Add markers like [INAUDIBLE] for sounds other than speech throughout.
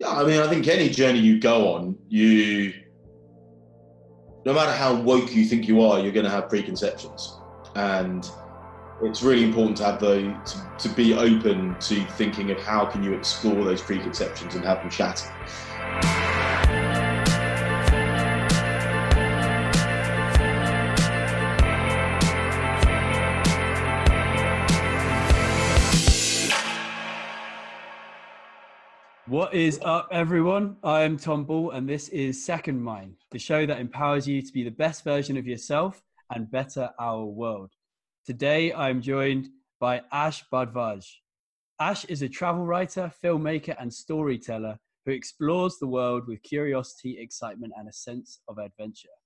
Yeah, I mean, I think any journey you go on, you, no matter how woke you think you are, you're going to have preconceptions, and it's really important to have the to, to be open to thinking of how can you explore those preconceptions and have them shatter. What is up, everyone? I am Tom Ball, and this is Second Mind, the show that empowers you to be the best version of yourself and better our world. Today, I'm joined by Ash Bhardwaj. Ash is a travel writer, filmmaker, and storyteller who explores the world with curiosity, excitement, and a sense of adventure.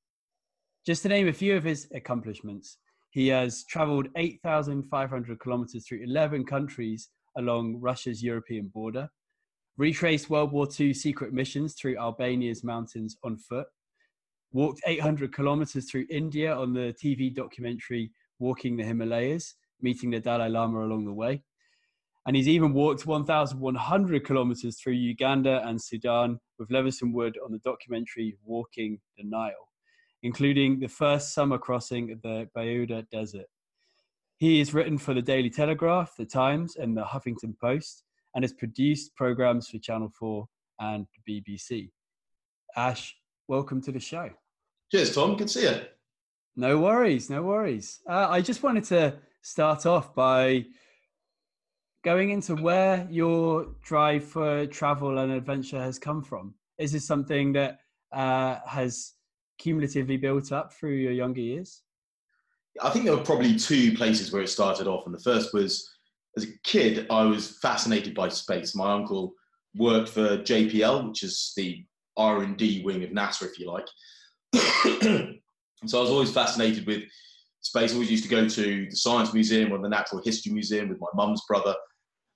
Just to name a few of his accomplishments, he has traveled 8,500 kilometers through 11 countries along Russia's European border retraced World War II secret missions through Albania's mountains on foot, walked 800 kilometers through India on the TV documentary Walking the Himalayas, meeting the Dalai Lama along the way. And he's even walked 1,100 kilometers through Uganda and Sudan with Levison Wood on the documentary Walking the Nile, including the first summer crossing of the Bayuda Desert. He has written for the Daily Telegraph, the Times, and the Huffington Post and has produced programs for Channel 4 and BBC. Ash, welcome to the show. Cheers, Tom. Good to see you. No worries, no worries. Uh, I just wanted to start off by going into where your drive for travel and adventure has come from. Is this something that uh, has cumulatively built up through your younger years? I think there were probably two places where it started off, and the first was as a kid, I was fascinated by space. My uncle worked for JPL, which is the R and D wing of NASA, if you like. [CLEARS THROAT] so I was always fascinated with space. I always used to go to the Science Museum or the Natural History Museum with my mum's brother.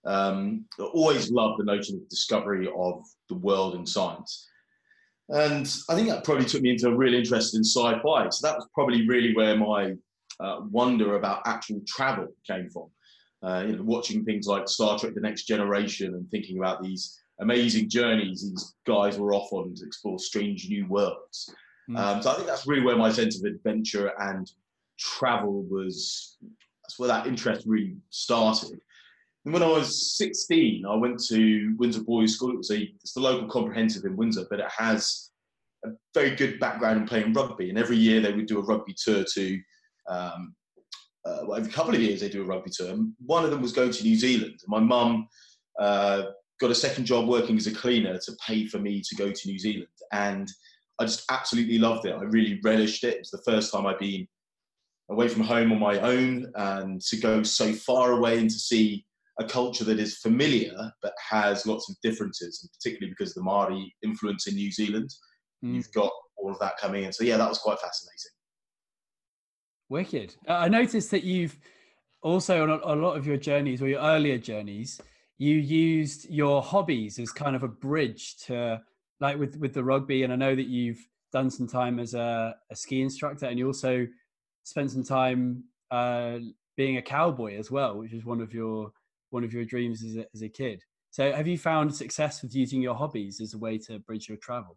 Um, I always loved the notion of discovery of the world and science. And I think that probably took me into a real interest in sci-fi. So that was probably really where my uh, wonder about actual travel came from uh, you know, watching things like Star Trek: The Next Generation and thinking about these amazing journeys these guys were off on to explore strange new worlds. Mm. Um, so I think that's really where my sense of adventure and travel was. That's where that interest really started. And when I was 16, I went to Windsor Boys School. It was a, it's the local comprehensive in Windsor, but it has a very good background in playing rugby. And every year they would do a rugby tour to um, uh, well, every couple of years they do a rugby tour. One of them was going to New Zealand. My mum uh, got a second job working as a cleaner to pay for me to go to New Zealand, and I just absolutely loved it. I really relished it. It was the first time I'd been away from home on my own, and to go so far away and to see a culture that is familiar but has lots of differences, and particularly because of the Maori influence in New Zealand, mm. you've got all of that coming in. So yeah, that was quite fascinating. Wicked. Uh, I noticed that you've also on a, a lot of your journeys or your earlier journeys, you used your hobbies as kind of a bridge to like with with the rugby. And I know that you've done some time as a, a ski instructor, and you also spent some time uh, being a cowboy as well, which is one of your one of your dreams as a, as a kid. So, have you found success with using your hobbies as a way to bridge your travel?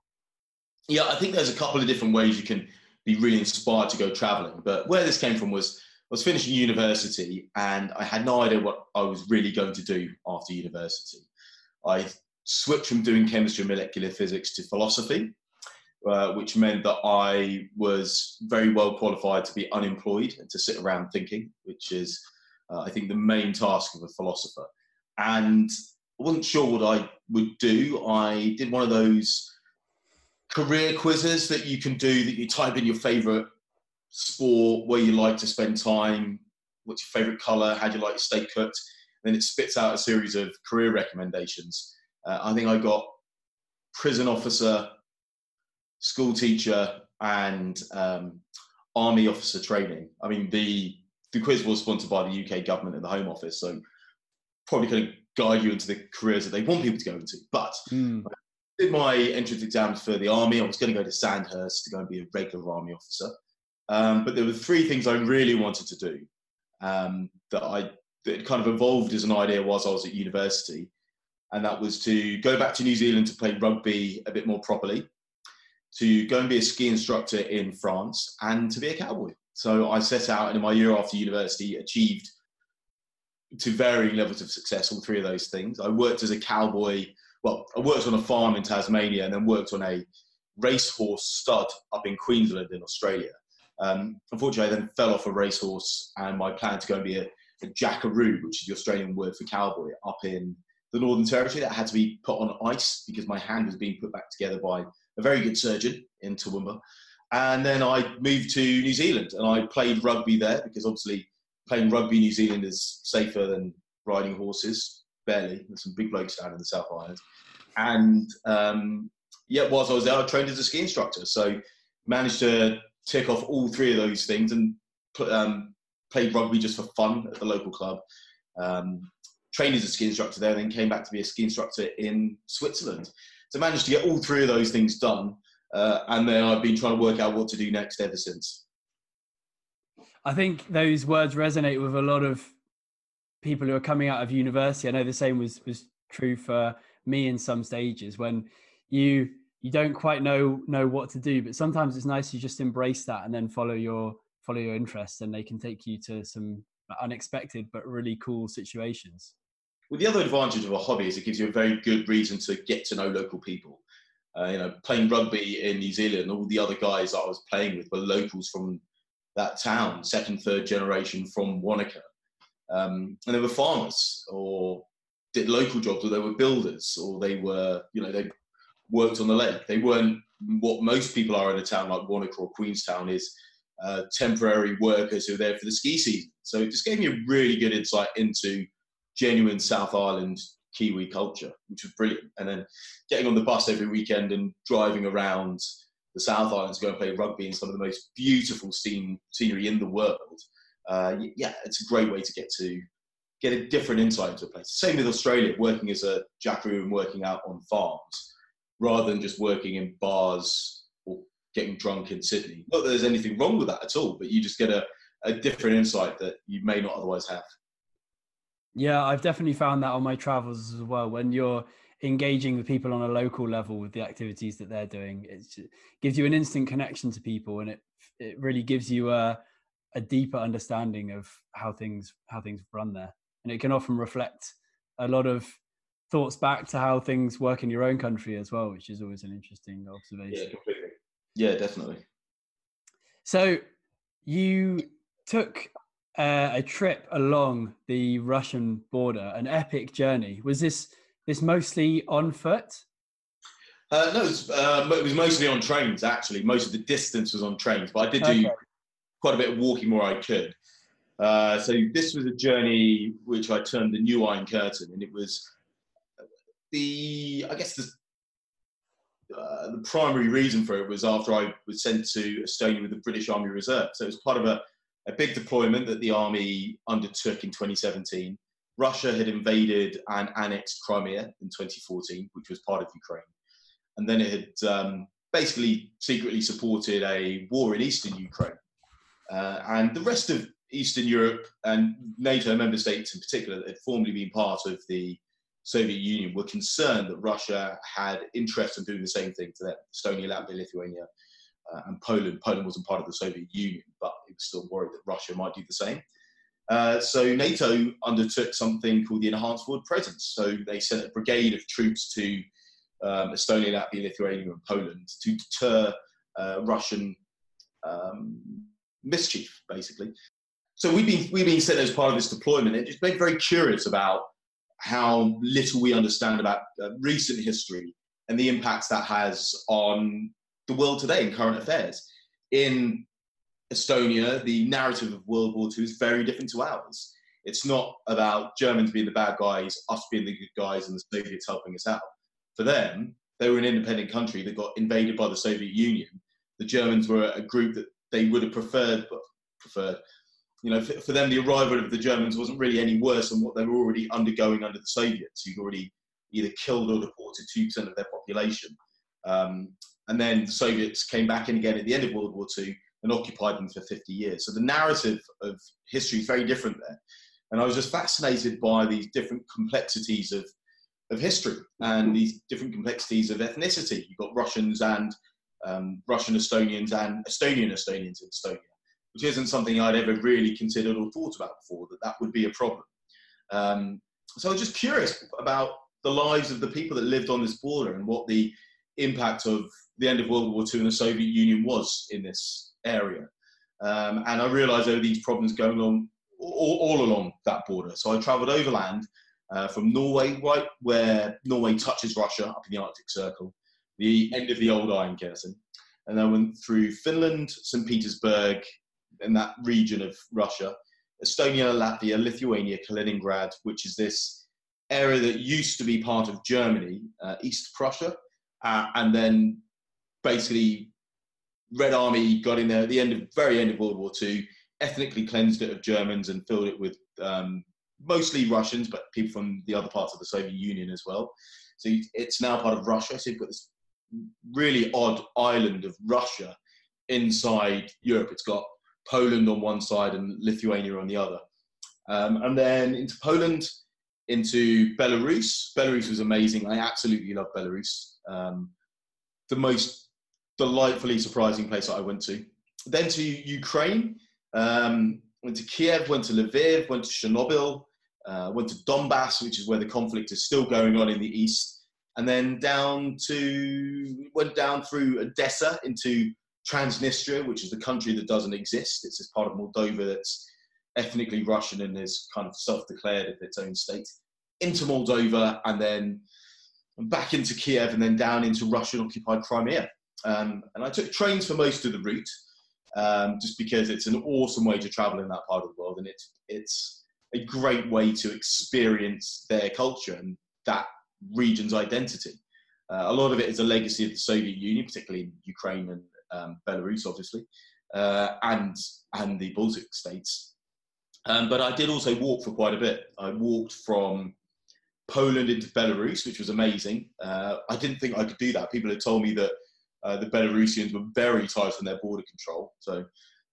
Yeah, I think there's a couple of different ways you can be really inspired to go traveling. But where this came from was I was finishing university and I had no idea what I was really going to do after university. I switched from doing chemistry and molecular physics to philosophy, uh, which meant that I was very well qualified to be unemployed and to sit around thinking, which is, uh, I think, the main task of a philosopher. And I wasn't sure what I would do. I did one of those career quizzes that you can do that you type in your favorite sport, where you like to spend time, what's your favorite color, how do you like your steak cooked, and then it spits out a series of career recommendations. Uh, I think I got prison officer, school teacher, and um, army officer training. I mean, the the quiz was sponsored by the UK government and the Home Office, so probably to guide you into the careers that they want people to go into. But mm did my entrance exams for the army. I was going to go to Sandhurst to go and be a regular army officer. Um, but there were three things I really wanted to do um, that I that kind of evolved as an idea whilst I was at university. and that was to go back to New Zealand to play rugby a bit more properly, to go and be a ski instructor in France, and to be a cowboy. So I set out, and in my year after university, achieved to varying levels of success all three of those things. I worked as a cowboy. Well, I worked on a farm in Tasmania, and then worked on a racehorse stud up in Queensland in Australia. Um, unfortunately, I then fell off a racehorse, and my plan to go and be a, a jackaroo, which is the Australian word for cowboy, up in the Northern Territory, that had to be put on ice because my hand was being put back together by a very good surgeon in Toowoomba. And then I moved to New Zealand and I played rugby there because obviously playing rugby in New Zealand is safer than riding horses, barely. There's some big blokes down in the South Island. And um, yeah, whilst I was there, I trained as a ski instructor. So managed to tick off all three of those things and um, played rugby just for fun at the local club. Um, trained as a ski instructor there, and then came back to be a ski instructor in Switzerland. So managed to get all three of those things done, uh, and then I've been trying to work out what to do next ever since. I think those words resonate with a lot of people who are coming out of university. I know the same was was true for me in some stages when you you don't quite know know what to do, but sometimes it's nice to just embrace that and then follow your follow your interests, and they can take you to some unexpected but really cool situations. Well, the other advantage of a hobby is it gives you a very good reason to get to know local people. Uh, you know, playing rugby in New Zealand, all the other guys that I was playing with were locals from that town, second, third generation from Wanaka. Um, and they were farmers or did local jobs, or they were builders, or they were, you know, they worked on the lake. They weren't what most people are in a town like Wanaka or Queenstown is uh, temporary workers who are there for the ski season. So it just gave me a really good insight into genuine South Island Kiwi culture, which was brilliant. And then getting on the bus every weekend and driving around the South Island to go and play rugby in some of the most beautiful scene, scenery in the world. Uh, yeah, it's a great way to get to get a different insight into a place. Same with Australia, working as a jackaroo and working out on farms, rather than just working in bars or getting drunk in Sydney. Not that there's anything wrong with that at all, but you just get a, a different insight that you may not otherwise have. Yeah, I've definitely found that on my travels as well. When you're engaging with people on a local level with the activities that they're doing, it gives you an instant connection to people, and it it really gives you a a deeper understanding of how things how things run there, and it can often reflect a lot of thoughts back to how things work in your own country as well, which is always an interesting observation. Yeah, completely. Yeah, definitely. So you took uh, a trip along the Russian border, an epic journey. Was this this mostly on foot? Uh, no, it was, uh, it was, mostly on trains. Actually, most of the distance was on trains, but I did do okay. Quite a bit of walking where I could. Uh, so this was a journey which I termed the New Iron Curtain, and it was the I guess the uh, the primary reason for it was after I was sent to Estonia with the British Army Reserve. So it was part of a a big deployment that the army undertook in 2017. Russia had invaded and annexed Crimea in 2014, which was part of Ukraine. And then it had um, basically secretly supported a war in eastern Ukraine. Uh, and the rest of Eastern Europe and NATO member states in particular that had formerly been part of the Soviet Union were concerned that Russia had interest in doing the same thing to them. Estonia, Latvia, Lithuania, uh, and Poland. Poland wasn't part of the Soviet Union, but it was still worried that Russia might do the same. Uh, so NATO undertook something called the Enhanced Forward Presence. So they sent a brigade of troops to um, Estonia, Latvia, Lithuania, and Poland to deter uh, Russian um, mischief, basically. So we've been we've been sent as part of this deployment. It just made very curious about how little we understand about uh, recent history and the impacts that has on the world today in current affairs. In Estonia, the narrative of World War II is very different to ours. It's not about Germans being the bad guys, us being the good guys, and the Soviets helping us out. For them, they were an independent country that got invaded by the Soviet Union. The Germans were a group that they would have preferred, but preferred. You know, for, for them, the arrival of the Germans wasn't really any worse than what they were already undergoing under the Soviets, who'd already either killed or deported two percent of their population. Um, and then the Soviets came back in again at the end of World War II and occupied them for 50 years. So the narrative of history is very different there. And I was just fascinated by these different complexities of of history and these different complexities of ethnicity. You've got Russians and um, Russian Estonians and Estonian Estonians in Estonia, which isn't something I'd ever really considered or thought about before, that that would be a problem. Um, so I was just curious about the lives of the people that lived on this border and what the impact of the end of World War II and the Soviet Union was in this area. Um, and I realised there were these problems going on all, all along that border. So I travelled overland uh, from Norway, right where Norway touches Russia up in the Arctic Circle, the end of the old Iron Curtain. And then went through Finland, St. Petersburg, in that region of Russia, Estonia, Latvia, Lithuania, Kaliningrad, which is this area that used to be part of Germany, uh, East Prussia, uh, and then basically Red Army got in there at the end of very end of World War II, ethnically cleansed it of Germans and filled it with um, mostly Russians, but people from the other parts of the Soviet Union as well. So it's now part of Russia. So you've got this really odd island of Russia inside Europe. It's got Poland on one side and Lithuania on the other. Um, and then into Poland, into Belarus. Belarus was amazing. I absolutely love Belarus. Um, the most delightfully surprising place that I went to. Then to Ukraine. Um, went to Kiev, went to Lviv, went to Chernobyl, uh, went to Donbass, which is where the conflict is still going on in the east, and then down to went down through Odessa into Transnistria, which is the country that doesn't exist. It's this part of Moldova that's ethnically Russian and is kind of self-declared its own state. Into Moldova, and then back into Kiev, and then down into Russian-occupied Crimea. Um, and I took trains for most of the route, um, just because it's an awesome way to travel in that part of the world, and it's it's a great way to experience their culture and that region's identity. Uh, a lot of it is a legacy of the Soviet Union, particularly in Ukraine and um, Belarus, obviously, uh, and and the Baltic states. Um, but I did also walk for quite a bit. I walked from Poland into Belarus, which was amazing. Uh, I didn't think I could do that. People had told me that uh, the Belarusians were very tight on their border control, so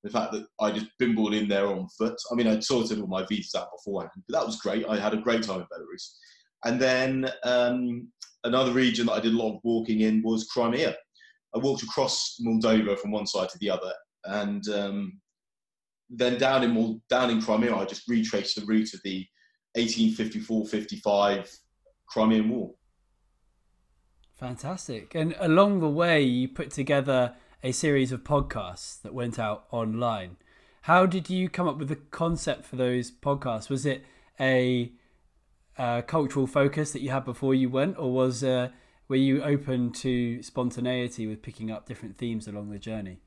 the fact that I just bimbled in there on foot. I mean, I'd sorted all my visas out beforehand, but that was great. I had a great time in Belarus. And then um, another region that I did a lot of walking in was Crimea. I walked across Moldova from one side to the other, and um, then down in down in Crimea, I just retraced the route of the 1854-55 Crimean War. Fantastic! And along the way, you put together a series of podcasts that went out online. How did you come up with the concept for those podcasts? Was it a, cultural focus that you had before you went, or was uh, were you open to spontaneity with picking up different themes along the journey?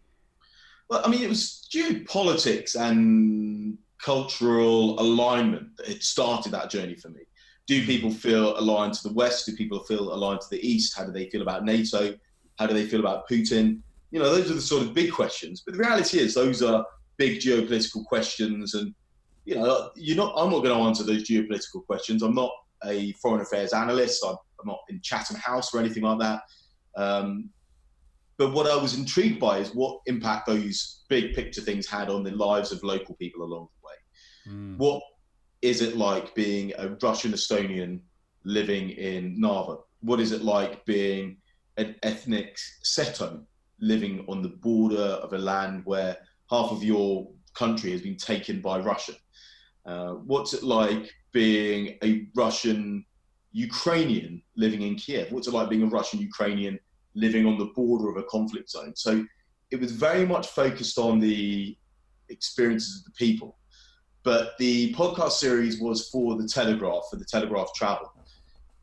Well, I mean, it was geopolitics and cultural alignment that had started that journey for me. Do people feel aligned to the West? Do people feel aligned to the East? How do they feel about NATO? How do they feel about Putin? You know, those are the sort of big questions. But the reality is, those are big geopolitical questions, and you know, you're not. I'm not going to answer those geopolitical questions. I'm not a foreign affairs analyst. I'm, I'm not in Chatham House or anything like that. Um, but what I was intrigued by is what impact those big picture things had on the lives of local people along the way. Mm. What is it like being a Russian Estonian living in Narva? What is it like being an ethnic Seto living on the border of a land where half of your country has been taken by Russia? Uh, what's it like being a Russian Ukrainian living in Kiev? What's it like being a Russian Ukrainian living on the border of a conflict zone? So it was very much focused on the experiences of the people. But the podcast series was for the Telegraph, for the Telegraph Travel.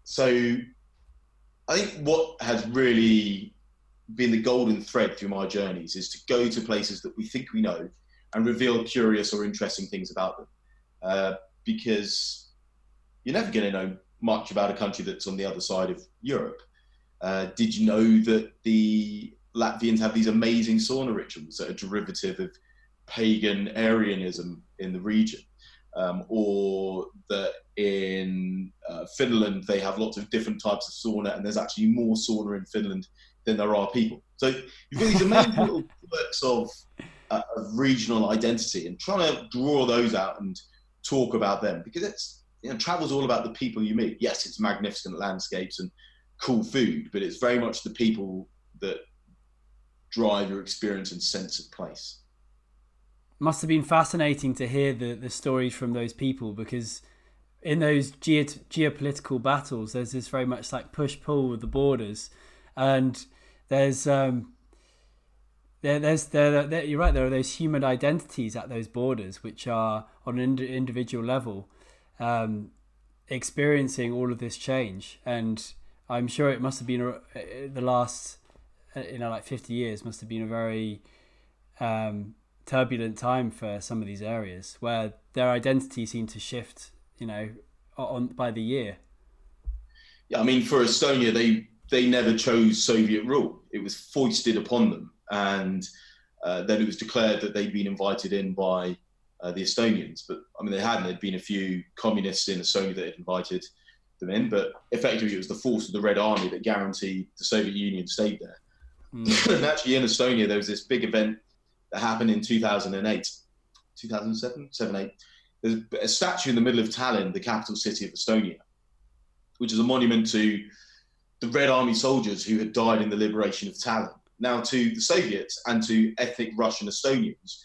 So I think what has really been the golden thread through my journeys is to go to places that we think we know and reveal curious or interesting things about them. Uh, because you're never going to know much about a country that's on the other side of Europe. Uh, did you know that the Latvians have these amazing sauna rituals that are derivative of pagan Arianism in the region? Um, or that in uh, Finland they have lots of different types of sauna, and there's actually more sauna in Finland than there are people. So you've got these amazing [LAUGHS] little quirks of, uh, of regional identity, and trying to draw those out and talk about them because it's you know, travel's all about the people you meet. Yes, it's magnificent landscapes and cool food, but it's very much the people that drive your experience and sense of place. Must have been fascinating to hear the, the stories from those people because in those ge- geopolitical battles, there's this very much like push pull with the borders, and there's um, there, there's there, there, you're right. There are those human identities at those borders, which are on an ind- individual level, um, experiencing all of this change. And I'm sure it must have been a, the last, uh, you know, like 50 years must have been a very um, turbulent time for some of these areas where their identity seemed to shift, you know, on by the year. Yeah, I mean, for Estonia, they they never chose Soviet rule; it was foisted upon them and uh, then it was declared that they'd been invited in by uh, the Estonians. But I mean, they hadn't. There'd been a few communists in Estonia that had invited them in, but effectively it was the force of the Red Army that guaranteed the Soviet Union stayed there. Mm. [LAUGHS] and actually, in Estonia, there was this big event that happened in 2008, 2007, 7, 8. There's a statue in the middle of Tallinn, the capital city of Estonia, which is a monument to the Red Army soldiers who had died in the liberation of Tallinn now to the Soviets and to ethnic Russian Estonians,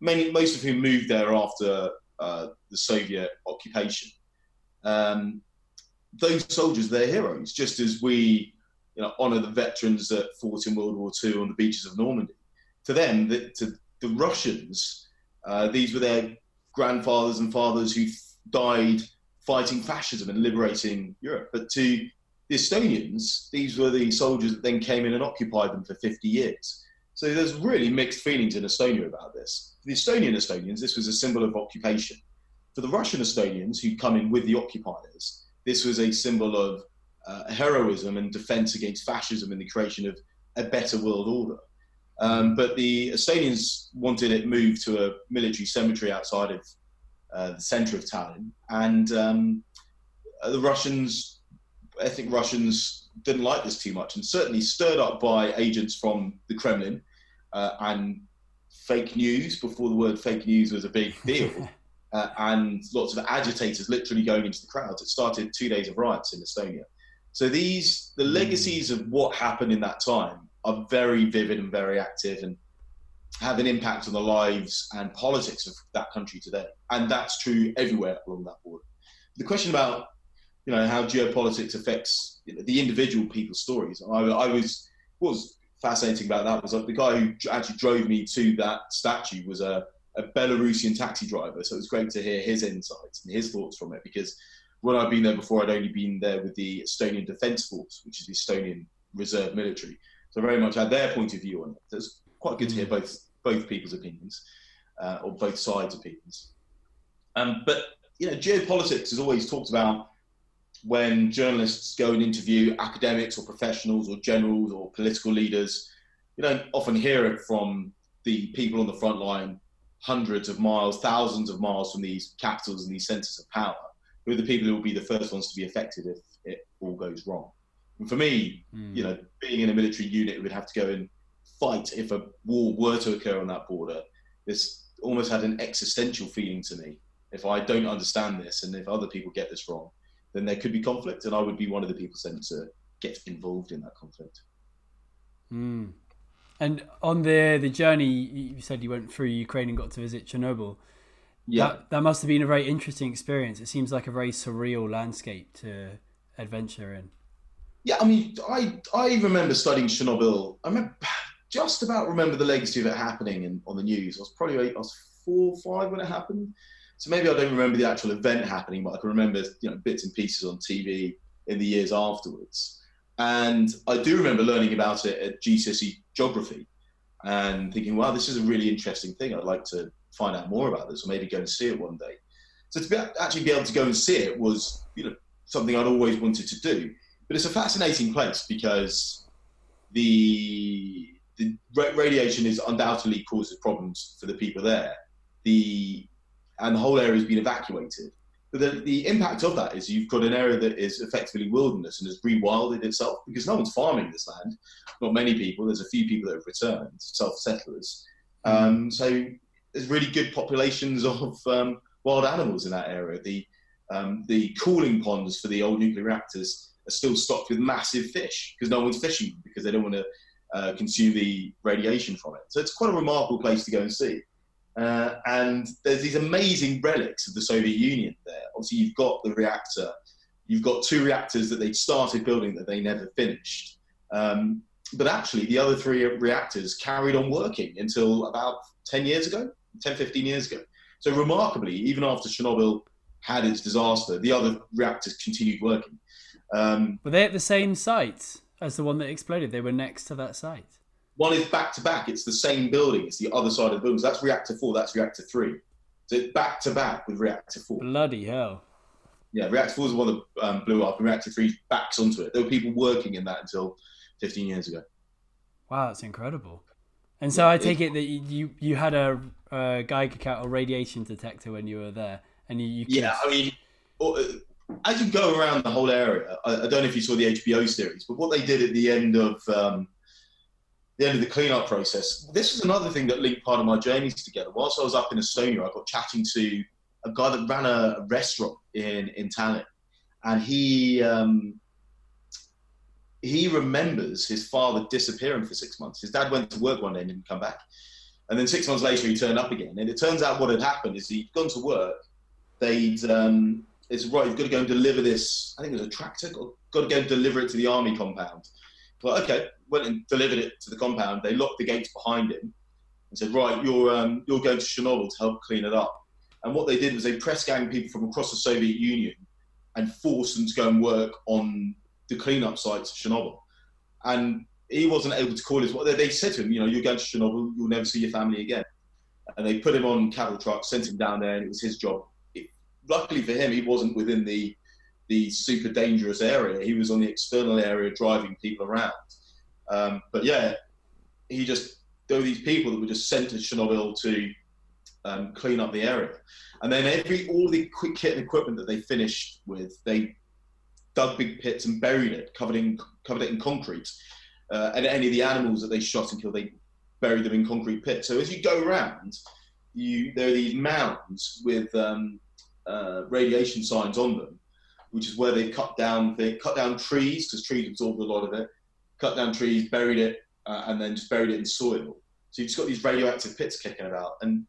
many, most of whom moved there after uh, the Soviet occupation. Um, those soldiers, they're heroes, just as we you know, honour the veterans that fought in World War II on the beaches of Normandy. To them, the, to the Russians, uh, these were their grandfathers and fathers who died fighting fascism and liberating Europe. But to the Estonians, these were the soldiers that then came in and occupied them for 50 years. So there's really mixed feelings in Estonia about this. For the Estonian Estonians, this was a symbol of occupation. For the Russian Estonians who'd come in with the occupiers, this was a symbol of uh, heroism and defense against fascism and the creation of a better world order. Um, but the Estonians wanted it moved to a military cemetery outside of uh, the center of Tallinn, and um, the Russians ethnic Russians didn't like this too much, and certainly stirred up by agents from the Kremlin uh, and fake news before the word fake news was a big deal, [LAUGHS] uh, and lots of agitators literally going into the crowds. It started two days of riots in Estonia. So these the hmm. legacies of what happened in that time are very vivid and very active and have an impact on the lives and politics of that country today. And that's true everywhere along that border. The question about you know how geopolitics affects the individual people's stories. I, I was what was fascinating about that was the guy who actually drove me to that statue was a, a Belarusian taxi driver. So it was great to hear his insights and his thoughts from it because when I'd been there before, I'd only been there with the Estonian Defence Force, which is the Estonian reserve military. So very much had their point of view on it. So it's quite good to hear both both people's opinions uh, or both sides' opinions. Um, but you know, geopolitics is always talked about when journalists go and interview academics or professionals or generals or political leaders, you don't often hear it from the people on the front line, hundreds of miles, thousands of miles from these capitals and these centres of power, who are the people who will be the first ones to be affected if it all goes wrong. And for me, mm. you know, being in a military unit we would have to go and fight if a war were to occur on that border. This almost had an existential feeling to me. If I don't understand this and if other people get this wrong, then there could be conflict, and I would be one of the people sent to get involved in that conflict. Mm. And on the the journey, you said you went through Ukraine and got to visit Chernobyl. Yeah, that, that must have been a very interesting experience. It seems like a very surreal landscape to adventure in. Yeah, I mean, I I remember studying Chernobyl. I remember just about remember the legacy of it happening in, on the news. I was probably I was four or five when it happened. So maybe I don't remember the actual event happening, but I can remember you know bits and pieces on TV in the years afterwards. And I do remember learning about it at GCSE geography and thinking, wow, this is a really interesting thing. I'd like to find out more about this or maybe go and see it one day. So to be, actually be able to go and see it was you know something I'd always wanted to do. But it's a fascinating place because the the radiation is undoubtedly causes problems for the people there. The and the whole area has been evacuated. But the, the impact of that is you've got an area that is effectively wilderness and has rewilded itself because no one's farming this land. Not many people. There's a few people that have returned, self settlers. Um, so there's really good populations of um, wild animals in that area. The um, the cooling ponds for the old nuclear reactors are still stocked with massive fish because no one's fishing because they don't want to uh, consume the radiation from it. So it's quite a remarkable place to go and see. Uh, and there's these amazing relics of the Soviet Union there. Obviously, you've got the reactor, you've got two reactors that they started building that they never finished. Um, but actually, the other three reactors carried on working until about 10 years ago, 10, 15 years ago. So, remarkably, even after Chernobyl had its disaster, the other reactors continued working. Um, were they at the same site as the one that exploded? They were next to that site. One is back to back. It's the same building. It's the other side of the building. So that's reactor four. That's reactor three. So it's back to back with reactor four. Bloody hell. Yeah, reactor four is the one that um, blew up, and reactor three backs onto it. There were people working in that until 15 years ago. Wow, that's incredible. And so I take it that you you had a, a Geiger count or radiation detector when you were there, and you, you could... yeah. I mean, uh, as you go around the whole area, I, I, don't know if you saw the HBO series, but what they did at the end of um, the end of the cleanup process, this was another thing that linked part of my journeys together. Whilst I was up in Estonia, I got chatting to a guy that ran a, restaurant in in Tallinn, and he um, he remembers his father disappearing for six months. His dad went to work one day and didn't come back. And then six months later, he turned up again. And it turns out what had happened is he'd gone to work. They'd, um, it's right, you've got to go and deliver this. I think it was a tractor, got, got to go and deliver it to the army compound. But okay, went and delivered it to the compound. They locked the gates behind him and said, right, you're, um, you're going to Chernobyl to help clean it up. And what they did was they press gang people from across the Soviet Union and forced them to go and work on the cleanup sites of Chernobyl. And he wasn't able to call his. They said to him, you know, you're going to Chernobyl, you'll never see your family again. And they put him on cattle trucks, sent him down there, and it was his job. It, luckily for him, he wasn't within the the super dangerous area. He was on the external area, driving people around. Um, but yeah, he just there were these people that were just sent to Chernobyl to um, clean up the area, and then every all the quick kit and equipment that they finished with, they dug big pits and buried it, covered in covered it in concrete. Uh, and any of the animals that they shot and killed, they buried them in concrete pits. So as you go around, you there are these mounds with um, uh, radiation signs on them, which is where they cut down they cut down trees because trees absorb a lot of it. Cut down trees, buried it, uh, and then just buried it in soil. So you've just got these radioactive pits kicking about, and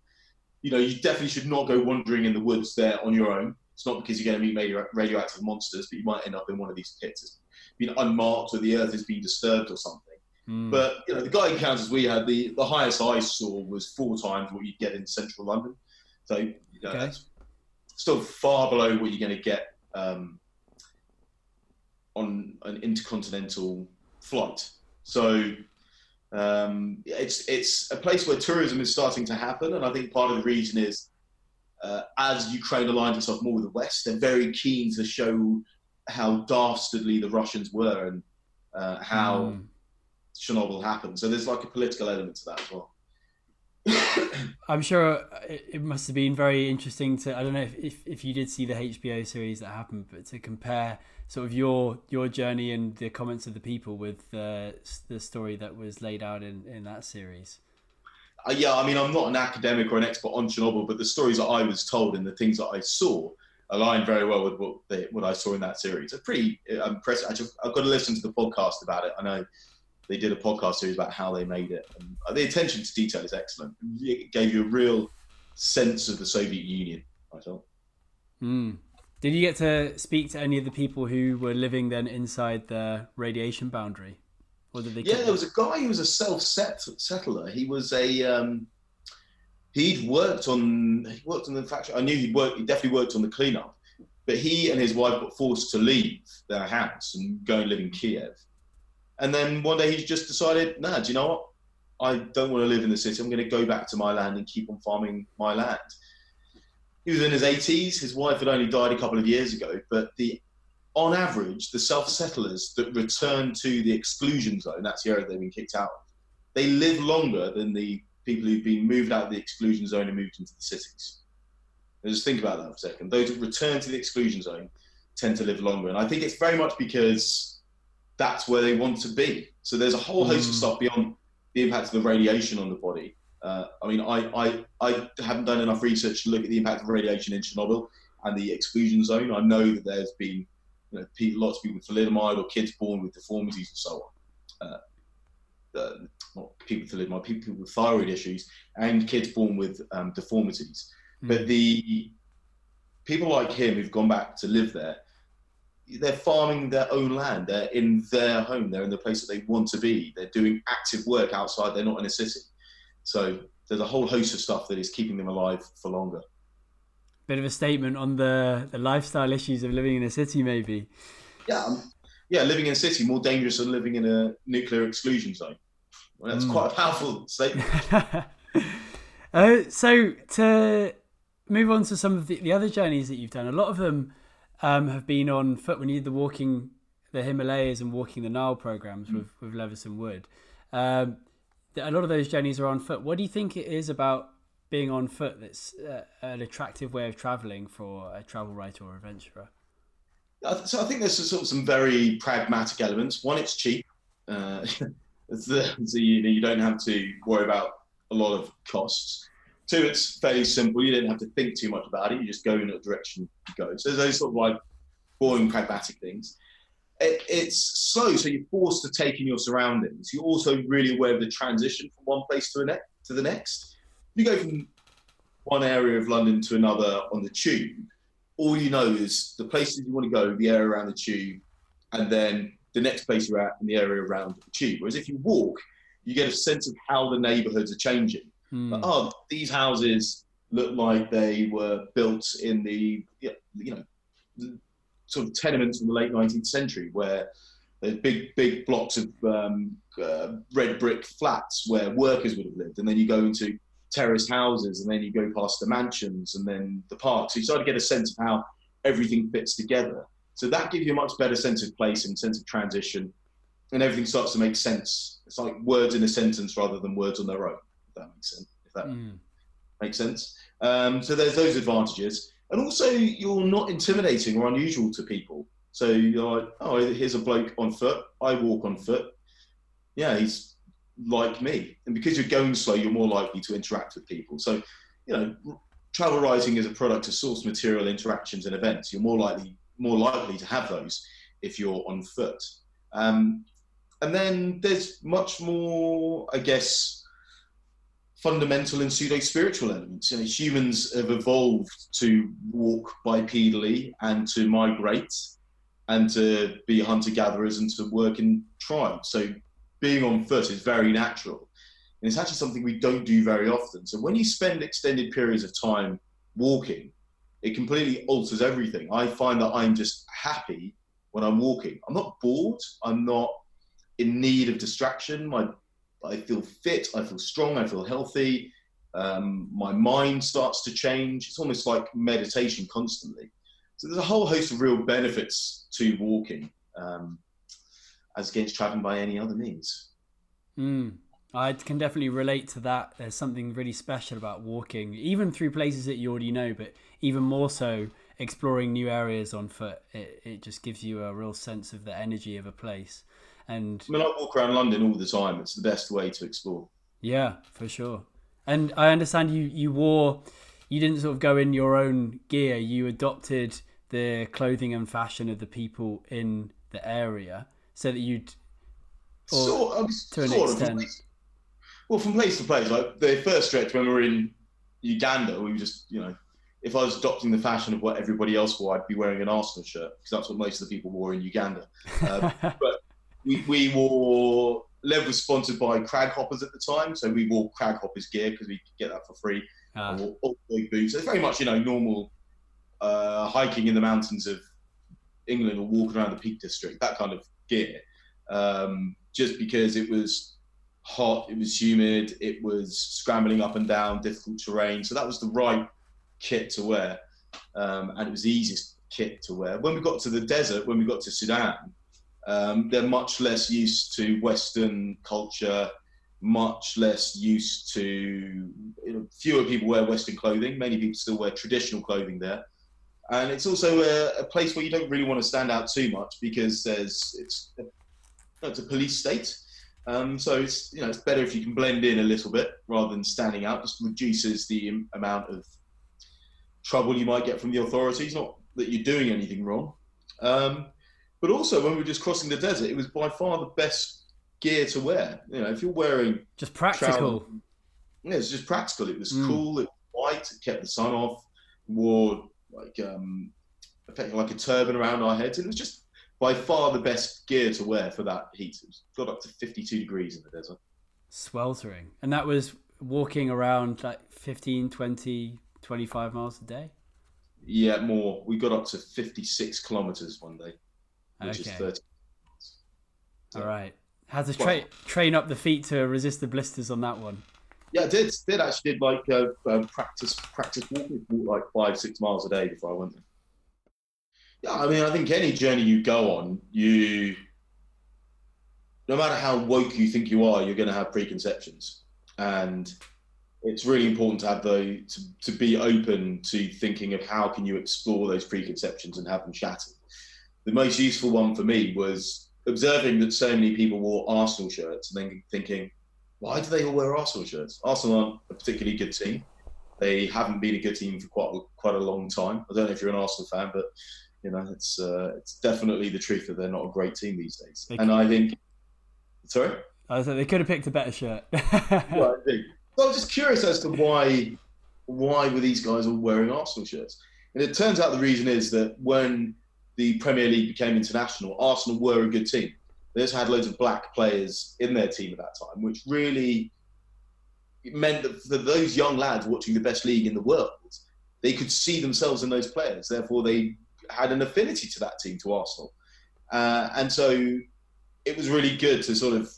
you know you definitely should not go wandering in the woods there on your own. It's not because you're going to meet radioactive monsters, but you might end up in one of these pits. It's been unmarked or the earth has been disturbed or something. Mm. But you know, the Geiger counters we had, the, the highest I saw was four times what you'd get in central London. So you know, okay. still far below what you're going to get um, on an intercontinental flight. So um, it's it's a place where tourism is starting to happen, and I think part of the reason is uh, as Ukraine aligned itself more with the West, they're very keen to show how dastardly the Russians were and uh, how mm. Chernobyl happened. So there's like a political element to that as well. I'm sure it must have been very interesting to. I don't know if, if, if you did see the HBO series that happened, but to compare sort of your your journey and the comments of the people with uh, the story that was laid out in, in that series uh, yeah, I mean, I'm not an academic or an expert on Chernobyl, but the stories that I was told and the things that I saw align very well with what they, what I saw in that series. It's pretty uh, impressive. Actually, I've got to listen to the podcast about it. I know they did a podcast series about how they made it. And the attention to detail is excellent. It gave you a real sense of the Soviet Union. I thought. Mm. Did you get to speak to any of the people who were living then inside the radiation boundary? Or did they? Yeah, there was a guy who was a self-settler. He was a um, he'd worked on he worked on the factory. I knew he'd worked. He definitely worked on the cleanup. But he and his wife got forced to leave their house and go and live in Kiev. And then one day he just decided, nah, do you know what? I don't want to live in the city. I'm going to go back to my land and keep on farming my land. He was in his 80s. His wife had only died a couple of years ago, but the on average, the self settlers that return to the exclusion zone, that's the area they've been kicked out of, they live longer than the people who've been moved out of the exclusion zone and moved into the cities. just think about that for a second. Those who return to the exclusion zone tend to live longer. And I think it's very much because that's where they want to be. So there's a whole host mm. of stuff beyond the impact of the radiation on the body. Uh, I mean, I, I, I haven't done enough research to look at the impact of radiation in Chernobyl and the exclusion zone. I know that there's been you know, lots of people with thalidomide or kids born with deformities and so on. Uh, uh, not people with thalidomide, people with thyroid issues, and kids born with um, deformities. Mm. But the people like him who've gone back to live there, they're farming their own land. They're in their home. They're in the place that they want to be. They're doing active work outside. They're not in a city. So there's a whole host of stuff that is keeping them alive for longer. Bit of a statement on the, the lifestyle issues of living in a city, maybe. Yeah, um, yeah, living in a city more dangerous than living in a nuclear exclusion zone. Well, that's mm. quite a powerful statement. [LAUGHS] uh, so to move on to some of the, the other journeys that you've done, a lot of them um, have been on foot. When you did the walking the Himalayas and walking the Nile programs mm. with with Levison Wood, um, a lot of those journeys are on foot. What do you think it is about being on foot that's uh, an attractive way of traveling for a travel writer or adventurer? So I think there's sort of some very pragmatic elements. One, it's cheap. Uh, [LAUGHS] so you, you don't have to worry about a lot of costs. Two, it's fairly simple. You don't have to think too much about it. You just go in a direction you go. So those sort of like boring pragmatic things. It, it's slow, so you're forced to take in your surroundings. You're also really aware of the transition from one place to the next. To the next, you go from one area of London to another on the tube. All you know is the places you want to go, the area around the tube, and then the next place you're at in the area around the tube. Whereas if you walk, you get a sense of how the neighbourhoods are changing. Mm. Like, oh, these houses look like they were built in the you know sort of tenements from the late 19th century, where there's big big blocks of um, uh, red brick flats where workers would have lived, and then you go into terraced houses, and then you go past the mansions, and then the parks. So you start to get a sense of how everything fits together. So that gives you a much better sense of place and sense of transition, and everything starts to make sense. It's like words in a sentence rather than words on their own if that makes sense. If that mm. makes sense. Um, so there's those advantages, and also you're not intimidating or unusual to people. So you're like, oh, here's a bloke on foot. I walk on foot. Yeah, he's like me, and because you're going slow, you're more likely to interact with people. So, you know, travel writing is a product of source material interactions and events. You're more likely more likely to have those if you're on foot. Um, and then there's much more, I guess, fundamental and pseudo spiritual elements. You know, humans have evolved to walk bipedally and to migrate and to be hunter gatherers and to work in tribes. So being on foot is very natural. And it's actually something we don't do very often. So when you spend extended periods of time walking, it completely alters everything. I find that I'm just happy when I'm walking. I'm not bored. I'm not in need of distraction. My I feel fit, I feel strong, I feel healthy. Um, my mind starts to change. It's almost like meditation constantly. So there's a whole host of real benefits to walking, um, as against traveling by any other means. Mm, I can definitely relate to that. There's something really special about walking, even through places that you already know, but even more so exploring new areas on foot. It, it just gives you a real sense of the energy of a place. And I mean, I walk around London all the time. It's the best way to explore. Yeah, for sure. And I understand you you wore you didn't sort of go in your own gear. You adopted the clothing and fashion of the people in the area, so that you'd or, sort, um, to an extent. Of, well, from place to place. Like the first stretch when we were in Uganda, we were just you know if I was adopting the fashion of what everybody else wore, I'd be wearing an Arsenal shirt because that's what most of the people wore in Uganda. Um, [LAUGHS] but we, we wore Lev was sponsored by Craghoppers at the time, so we wore Craghoppers gear because we could get that for free. Ah. wore boots. It's very much you know normal uh, hiking in the mountains of England or walking around the Peak District, that kind of gear. Um, just because it was hot, it was humid, it was scrambling up and down difficult terrain, so that was the right kit to wear, um, and it was the easiest kit to wear. When we got to the desert, when we got to Sudan, um, they're much less used to Western culture, much less used to you know, fewer people wear Western clothing. Many people still wear traditional clothing there, and it's also a, a place where you don't really want to stand out too much because there's it's a, it's a police state. Um, so it's you know it's better if you can blend in a little bit rather than standing out. Just reduces the amount of trouble you might get from the authorities. Not that you're doing anything wrong, um, but also when we were just crossing the desert, it was by far the best gear to wear. You know, if you're wearing just practical, travel, yeah, it's just practical. It was mm. cool. It was white. It kept the sun off. Wore like um, effectively like a turban around our heads. It was just by far the best gear to wear for that heat. It got up to 52 degrees in the desert. Sweltering. And that was walking around like 15, 20, 25 miles a day? Yeah, more. We got up to 56 kilometers one day, which okay. is 30. So, All right. Had to tra- train up the feet to resist the blisters on that one. Yeah, I did. Did actually did like uh, um, practice practice walking, walk like five six miles a day before I went there. Yeah, I mean, I think any journey you go on, you no matter how woke you think you are, you're going to have preconceptions, and it's really important to have the to, to be open to thinking of how can you explore those preconceptions and have them shattered. The most useful one for me was observing that so many people wore Arsenal shirts and then thinking, why do they all wear Arsenal shirts? Arsenal aren't a particularly good team. They haven't been a good team for quite quite a long time. I don't know if you're an Arsenal fan, but you know it's uh, it's definitely the truth that they're not a great team these days. They and I think, sorry, I they could have picked a better shirt. [LAUGHS] well, I was just curious as to why why were these guys all wearing Arsenal shirts? And it turns out the reason is that when the Premier League became international, Arsenal were a good team. They just had loads of black players in their team at that time, which really meant that for those young lads watching the best league in the world, they could see themselves in those players. Therefore, they had an affinity to that team, to Arsenal. Uh, and so it was really good to sort of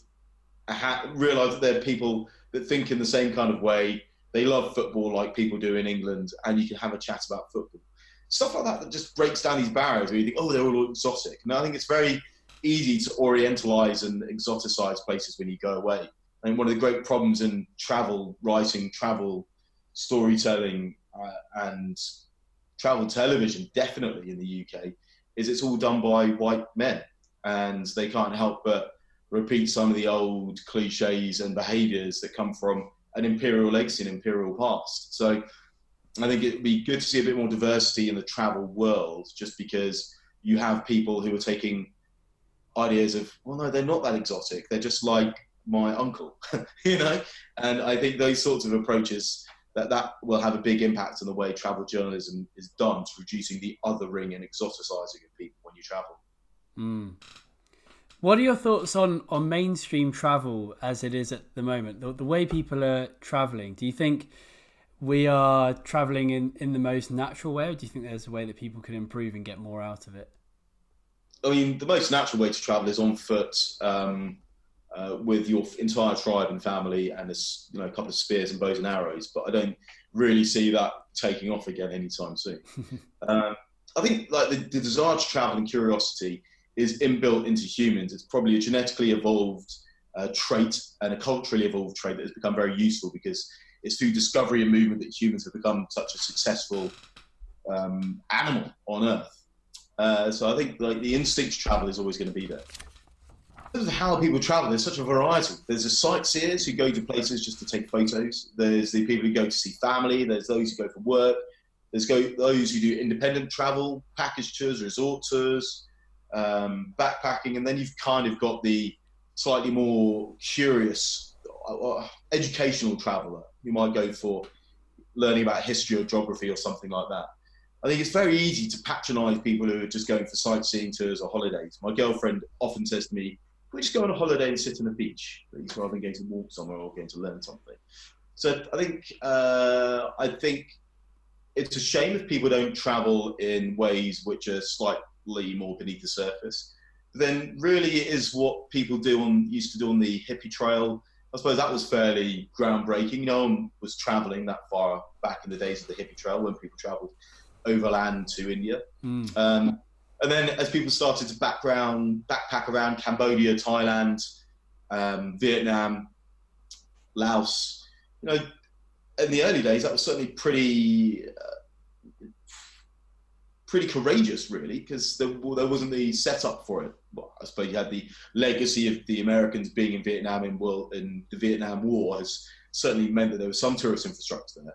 ha- realize that there are people that think in the same kind of way. They love football like people do in England, and you can have a chat about football. Stuff like that that just breaks down these barriers where you think, oh, they're all exotic. And I think it's very easy to orientalize and exoticize places when you go away. I mean, one of the great problems in travel writing, travel storytelling, uh, and travel television, definitely in the UK, is it's all done by white men, and they can't help but repeat some of the old cliches and behaviours that come from an imperial legacy and imperial past. So I think it'd be good to see a bit more diversity in the travel world, just because you have people who are taking ideas of, well, no, they're not that exotic. They're just like my uncle, [LAUGHS] you know. And I think those sorts of approaches that that will have a big impact on the way travel journalism is done to reducing the othering and exoticizing of people when you travel. Mm. What are your thoughts on, on mainstream travel as it is at the moment? The, the way people are traveling, do you think we are traveling in, in the most natural way, or do you think there's a way that people can improve and get more out of it? I mean, the most natural way to travel is on foot um, uh, with your entire tribe and family, and a, you know a couple of spears and bows and arrows. But I don't really see that taking off again anytime soon. uh, [LAUGHS] I think like the, the desire to travel and curiosity is inbuilt into humans. It's probably a genetically evolved uh, trait and a culturally evolved trait that has become very useful because it's through discovery and movement that humans have become such a successful um, animal on Earth. Uh, so I think like the instinct to travel is always going to be there. Of how people travel, there's such a variety. There's the sightseers who go to places just to take photos. There's the people who go to see family. There's those who go for work. There's go, those who do independent travel, package tours, resort tours um, backpacking, and then you've kind of got the slightly more curious, educational traveller who might go for learning about history or geography or something like that. I think it's very easy to patronise people who are just going for sightseeing tours or holidays. My girlfriend often says to me, we just go on a holiday and sit on the beach, rather than going to walk somewhere or going to learn something?" So I think uh, I think it's a shame if people don't travel in ways which are slightly more beneath the surface. But then really it is what people do on used to do on the hippie trail. I suppose that was fairly groundbreaking. No one was traveling that far back in the days of the hippie trail when people traveled overland to India. Mm. Um, and then as people started to background, backpack around Cambodia, Thailand, um, Vietnam, Laos, you know, in the early days, that was certainly pretty uh, pretty courageous, really, because there, there, wasn't the setup for it. Well, I suppose you had the legacy of the Americans being in Vietnam in, world, in the Vietnam War has certainly meant that there was some tourist infrastructure there.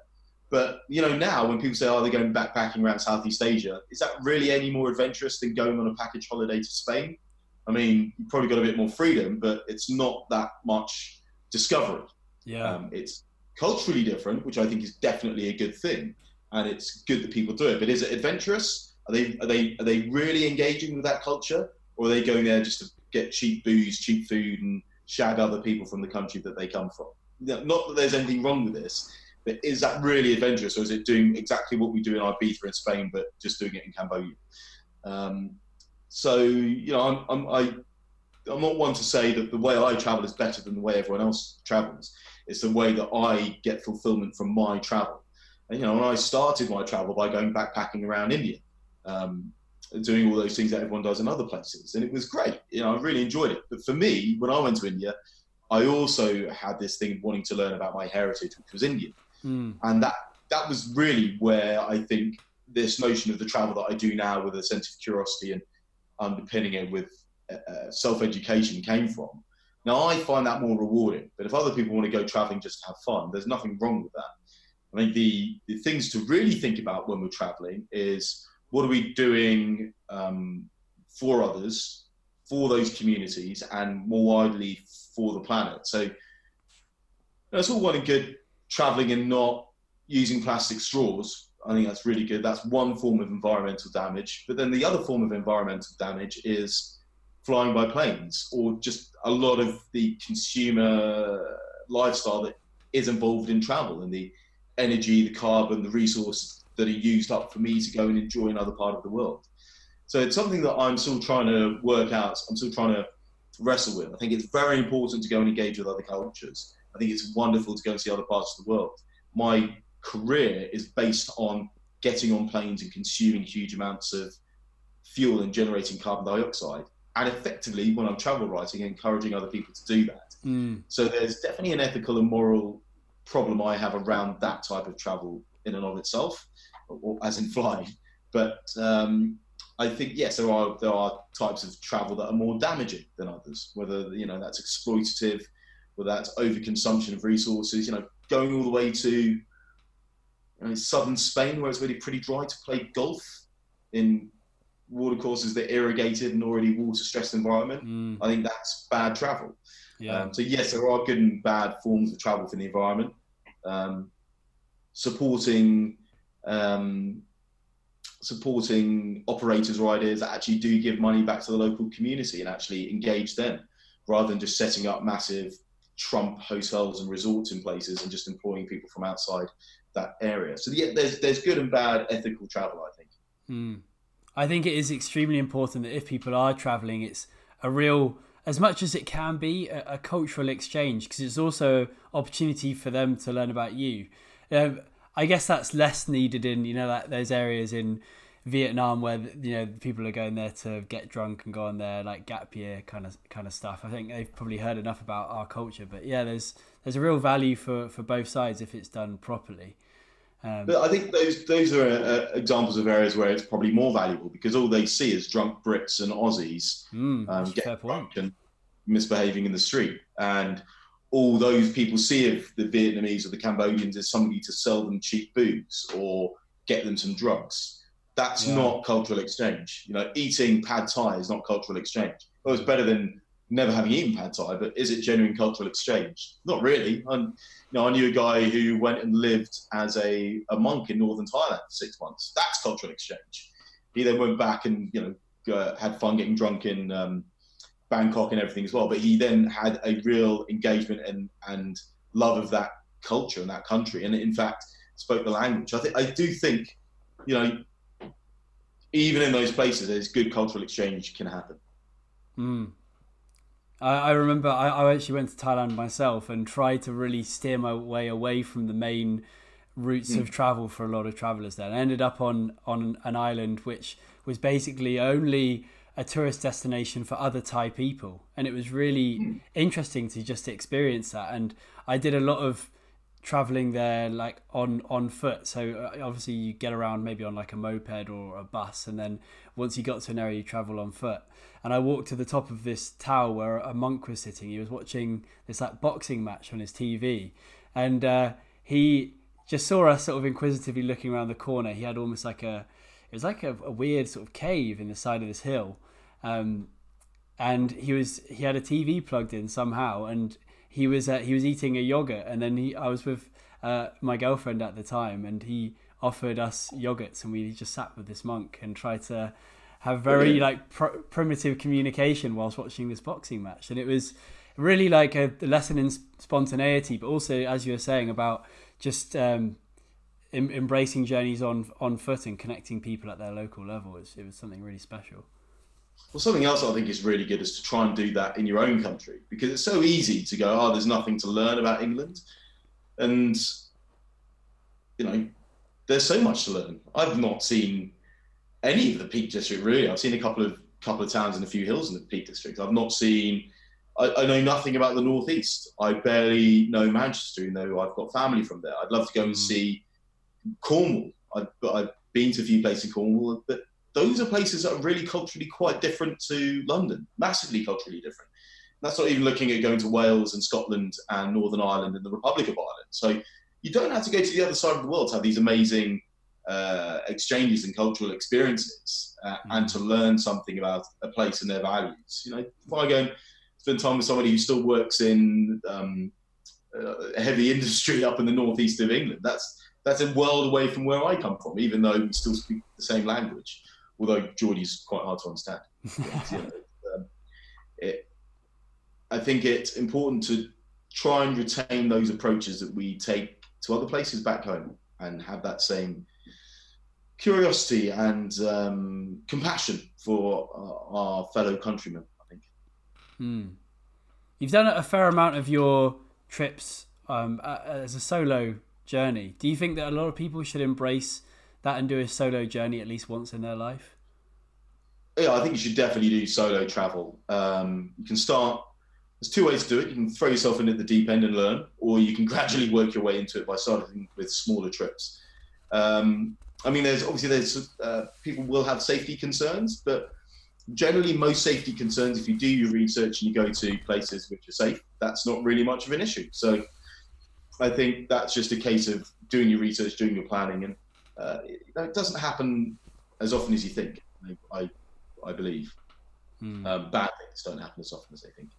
But you know, now when people say, "Oh, they're going backpacking around Southeast Asia," is that really any more adventurous than going on a package holiday to Spain? I mean, you've probably got a bit more freedom, but it's not that much discovery. Yeah, um, it's culturally different, which I think is definitely a good thing, and it's good that people do it. But is it adventurous? Are they are they are they really engaging with that culture, or are they going there just to get cheap booze, cheap food, and shag other people from the country that they come from? Not that there's anything wrong with this, but is that really adventurous, or is it doing exactly what we do in Ibiza in Spain, but just doing it in Cambodia? Um, so you know, I'm, I'm I, I'm not one to say that the way I travel is better than the way everyone else travels. It's the way that I get fulfillment from my travel. And you know, when I started my travel by going backpacking around India, um, doing all those things that everyone does in other places, and it was great. You know, I really enjoyed it. But for me, when I went to India, I also had this thing of wanting to learn about my heritage, which was Indian, mm. and that that was really where I think this notion of the travel that I do now, with a sense of curiosity and underpinning it with uh, uh self-education, came from. Now I find that more rewarding. But if other people want to go traveling just to have fun, there's nothing wrong with that. I think the, the things to really think about when we're traveling is what are we doing um, for others, for those communities, and more widely for the planet. So that's all well and good traveling and not using plastic straws. I think that's really good. That's one form of environmental damage. But then the other form of environmental damage is flying by planes or just a lot of the consumer lifestyle that is involved in travel and the energy, the carbon, the resource that are used up for me to go and enjoy another part of the world. So it's something that I'm still trying to work out. I'm still trying to wrestle with. I think it's very important to go and engage with other cultures. I think it's wonderful to go and see other parts of the world. My career is based on getting on planes and consuming huge amounts of fuel and generating carbon dioxide. And effectively, when I'm travel writing, encouraging other people to do that. Mm. So there's definitely an ethical and moral problem I have around that type of travel in and of itself, or, as in flying. But um, I think yes, there are there are types of travel that are more damaging than others. Whether you know that's exploitative, whether that's overconsumption of resources. You know, going all the way to you know, southern Spain where it's really pretty dry to play golf in watercourses that are irrigated and already water stressed environment. Mm. I think that's bad travel. Yeah. Um, so yes, there are good and bad forms of travel for the environment. Um, supporting um, supporting operators or ideas that actually do give money back to the local community and actually engage them, rather than just setting up massive Trump hotels and resorts in places and just employing people from outside that area. So yeah, there's there's good and bad ethical travel, I think. Mm. I think it is extremely important that if people are traveling, it's a real as much as it can be a, a cultural exchange because it's also opportunity for them to learn about you. Um, I guess that's less needed in you know that those areas in Vietnam where you know people are going there to get drunk and go on their like gap year kind of kind of stuff. I think they've probably heard enough about our culture, but yeah, there's there's a real value for for both sides if it's done properly. Um, but I think those those are uh, examples of areas where it's probably more valuable because all they see is drunk Brits and Aussies mm, um, getting drunk and misbehaving in the street, and all those people see of the Vietnamese or the Cambodians is somebody to sell them cheap booze or get them some drugs. That's yeah. not cultural exchange. You know, eating pad thai is not cultural exchange. Well, it's better than never having eaten pad thai, but is it genuine cultural exchange? Not really. i you know, I knew a guy who went and lived as a, a monk in northern Thailand for six months. That's cultural exchange. He then went back and you know uh, had fun getting drunk in um, Bangkok and everything as well. But he then had a real engagement and and love of that culture and that country, and in fact spoke the language. I think I do think, you know, even in those places, there's good cultural exchange can happen. Mm. I, I remember I, I actually went to Thailand myself and tried to really steer my way away from the main routes mm. of travel for a lot of travelers there. And I ended up on on an island which was basically only a tourist destination for other Thai people, and it was really mm. interesting to just experience that. And I did a lot of traveling there like on on foot. So uh, obviously you get around maybe on like a moped or a bus. And then once you got to an area you travel on foot. And i walked to the top of this tower where a monk was sitting. He was watching this like boxing match on his tv and uh, he just saw us sort of inquisitively looking around the corner. He had almost like a, it was like a, a weird sort of cave in the side of this hill, um, and he was he had a TV plugged in somehow, and he was uh, he was eating a yogurt, and then he I was with uh, my girlfriend at the time, and he offered us yogurts, and we just sat with this monk and tried to have very like pr- primitive communication whilst watching this boxing match, and it was really like a, a lesson in spontaneity, but also as you were saying about just um, em- embracing journeys on on foot and connecting people at their local level. It was, it was something really special. Well, something else I think is really good is to try and do that in your own country because it's so easy to go, oh, there's nothing to learn about England. And, you know, there's so much to learn. I've not seen any of the Peak District really. I've seen a couple of couple of towns and a few hills in the Peak District. I've not seen. I, I know nothing about the Northeast. I barely know Manchester, even though I've got family from there. I'd love to go and mm. see Cornwall. I've, I've been to a few places in Cornwall, but those are places that are really culturally quite different to London, massively culturally different. that's not even looking at going to Wales and Scotland and Northern Ireland and the Republic of Ireland. So you don't have to go to the other side of the world to have these amazing uh, exchanges and cultural experiences uh, mm-hmm. and to learn something about a place and their values. You know, if I go and spend time with somebody who still works in um, a heavy [LAUGHS] industry up in the northeast of England, that's that's a world away from where I come from, even though we still speak the same language although Geordie's quite hard to understand. [LAUGHS] But, you know, um, it, I think it's important to try and retain those approaches that we take to other places back home and have that same curiosity and um, compassion for our, our, fellow countrymen. I think. Hmm. You've done a fair amount of your trips um, as a solo journey. Do you think that a lot of people should embrace that and do a solo journey at least once in their life? Yeah, I think you should definitely do solo travel. Um, you can start. There's two ways to do it. You can throw yourself in at the deep end and learn, or you can [LAUGHS] gradually work your way into it by starting with smaller trips. Um, I mean, there's obviously there's uh, people will have safety concerns, but generally most safety concerns, if you do your research and you go to places which are safe, that's not really much of an issue. So I think that's just a case of doing your research, doing your planning, and uh, it, doesn't happen as often as you think. I, I, I believe. Hmm. Um, bad things don't happen as often as they think.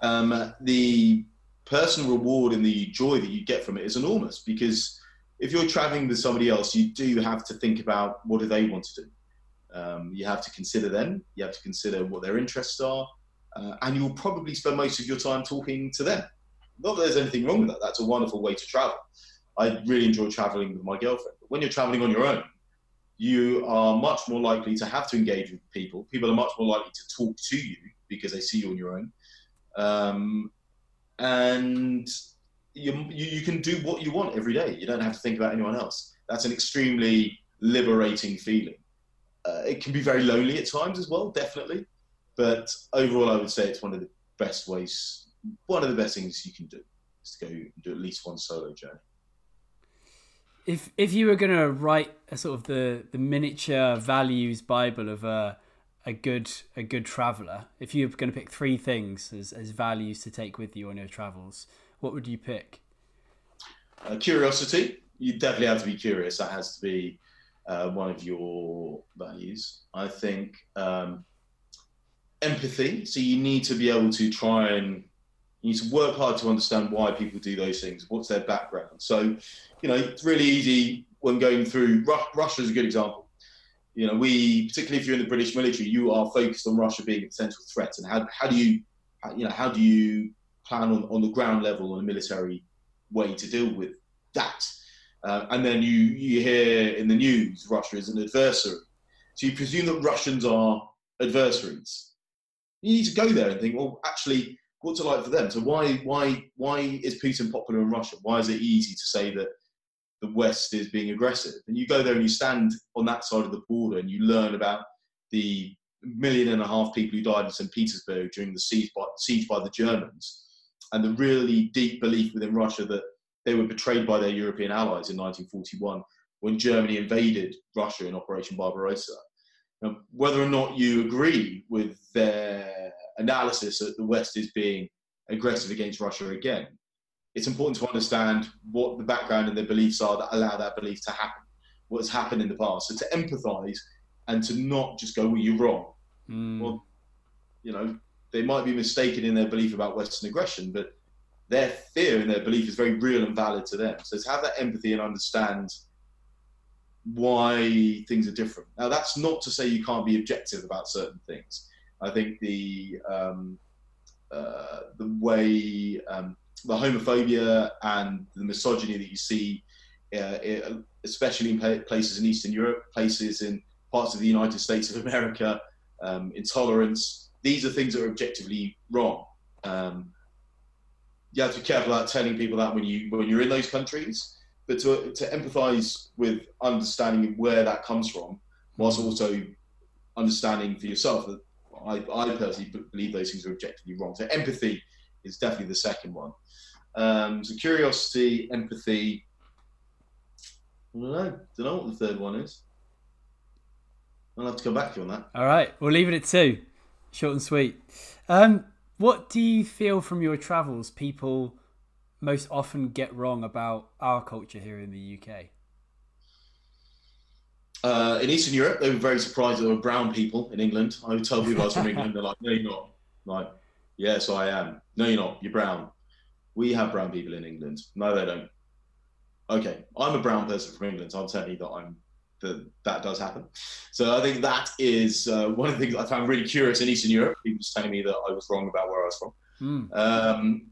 Um, the personal reward and the joy that you get from it is enormous because if you're traveling with somebody else, you do have to think about what do they want to do. Um, you have to consider them. You have to consider what their interests are, uh, and you'll probably spend most of your time talking to them. Not that there's anything wrong with that. That's a wonderful way to travel. I really enjoy traveling with my girlfriend. But when you're traveling on your own, you are much more likely to have to engage with people. People are much more likely to talk to you because they see you on your own. Um, and you, you, you, can do what you want every day. You don't have to think about anyone else. That's an extremely liberating feeling. Uh, it can be very lonely at times as well, definitely. But overall, I would say it's one of the best ways, one of the best things you can do is to go and do at least one solo journey if if you were going to write a sort of the the miniature values bible of a a good a good traveler if you were going to pick three things as, as values to take with you on your travels what would you pick? Uh, curiosity. You definitely have to be curious. That has to be uh, one of your values. I think um, empathy. So you need to be able to try and you need to work hard to understand why people do those things what's their background so you know, it's really easy when going through Russia is a good example. You know, we particularly if you're in the British military, you are focused on Russia being a potential threat, and how, how do you, you know, how do you plan on, on the ground level on a military way to deal with that? Uh, and then you you hear in the news Russia is an adversary, so you presume that Russians are adversaries. You need to go there and think, well, actually, what's it like for them? So why why why is Putin popular in Russia? Why is it easy to say that the West is being aggressive. And you go there and you stand on that side of the border and you learn about the million and a half people who died in St. Petersburg during the siege by, siege by the Germans, and the really deep belief within Russia that they were betrayed by their European allies in 1941 when Germany invaded Russia in Operation Barbarossa. Now, whether or not you agree with their analysis that the West is being aggressive against Russia again, it's important to understand what the background and their beliefs are that allow that belief to happen, what has happened in the past. So to empathise and to not just go, well, you're wrong. Mm. Well, you know, they might be mistaken in their belief about Western aggression, but their fear and their belief is very real and valid to them. So to have that empathy and understand why things are different. Now, that's not to say you can't be objective about certain things. I think the um, uh, the way um, the homophobia and the misogyny that you see, uh, especially in places in Eastern Europe, places in parts of the United States of America, um, intolerance. These are things that are objectively wrong. Um, you have to be careful about telling people that when you when you're in those countries, but to to empathise with understanding where that comes from, whilst also understanding for yourself that I, I personally believe those things are objectively wrong. So empathy is definitely the second one. Um, so curiosity, empathy. I don't know. Don't know what the third one is. I'll have to come back to you on that. All right, we'll leave it at two. Short and sweet. Um, what do you feel from your travels people most often get wrong about our culture here in the UK? Uh, in Eastern Europe, they were very surprised that there were brown people in England. I would tell people I was from England, they're like, no, you're not. like, yes, I am. No, you're not. You're brown. We have brown people in England. No, they don't. Okay, I'm a brown person from England, so I'm telling you that I'm that that does happen. So I think that is uh, one of the things I found really curious in Eastern Europe. People just telling me that I was wrong about where I was from. Mm. Um,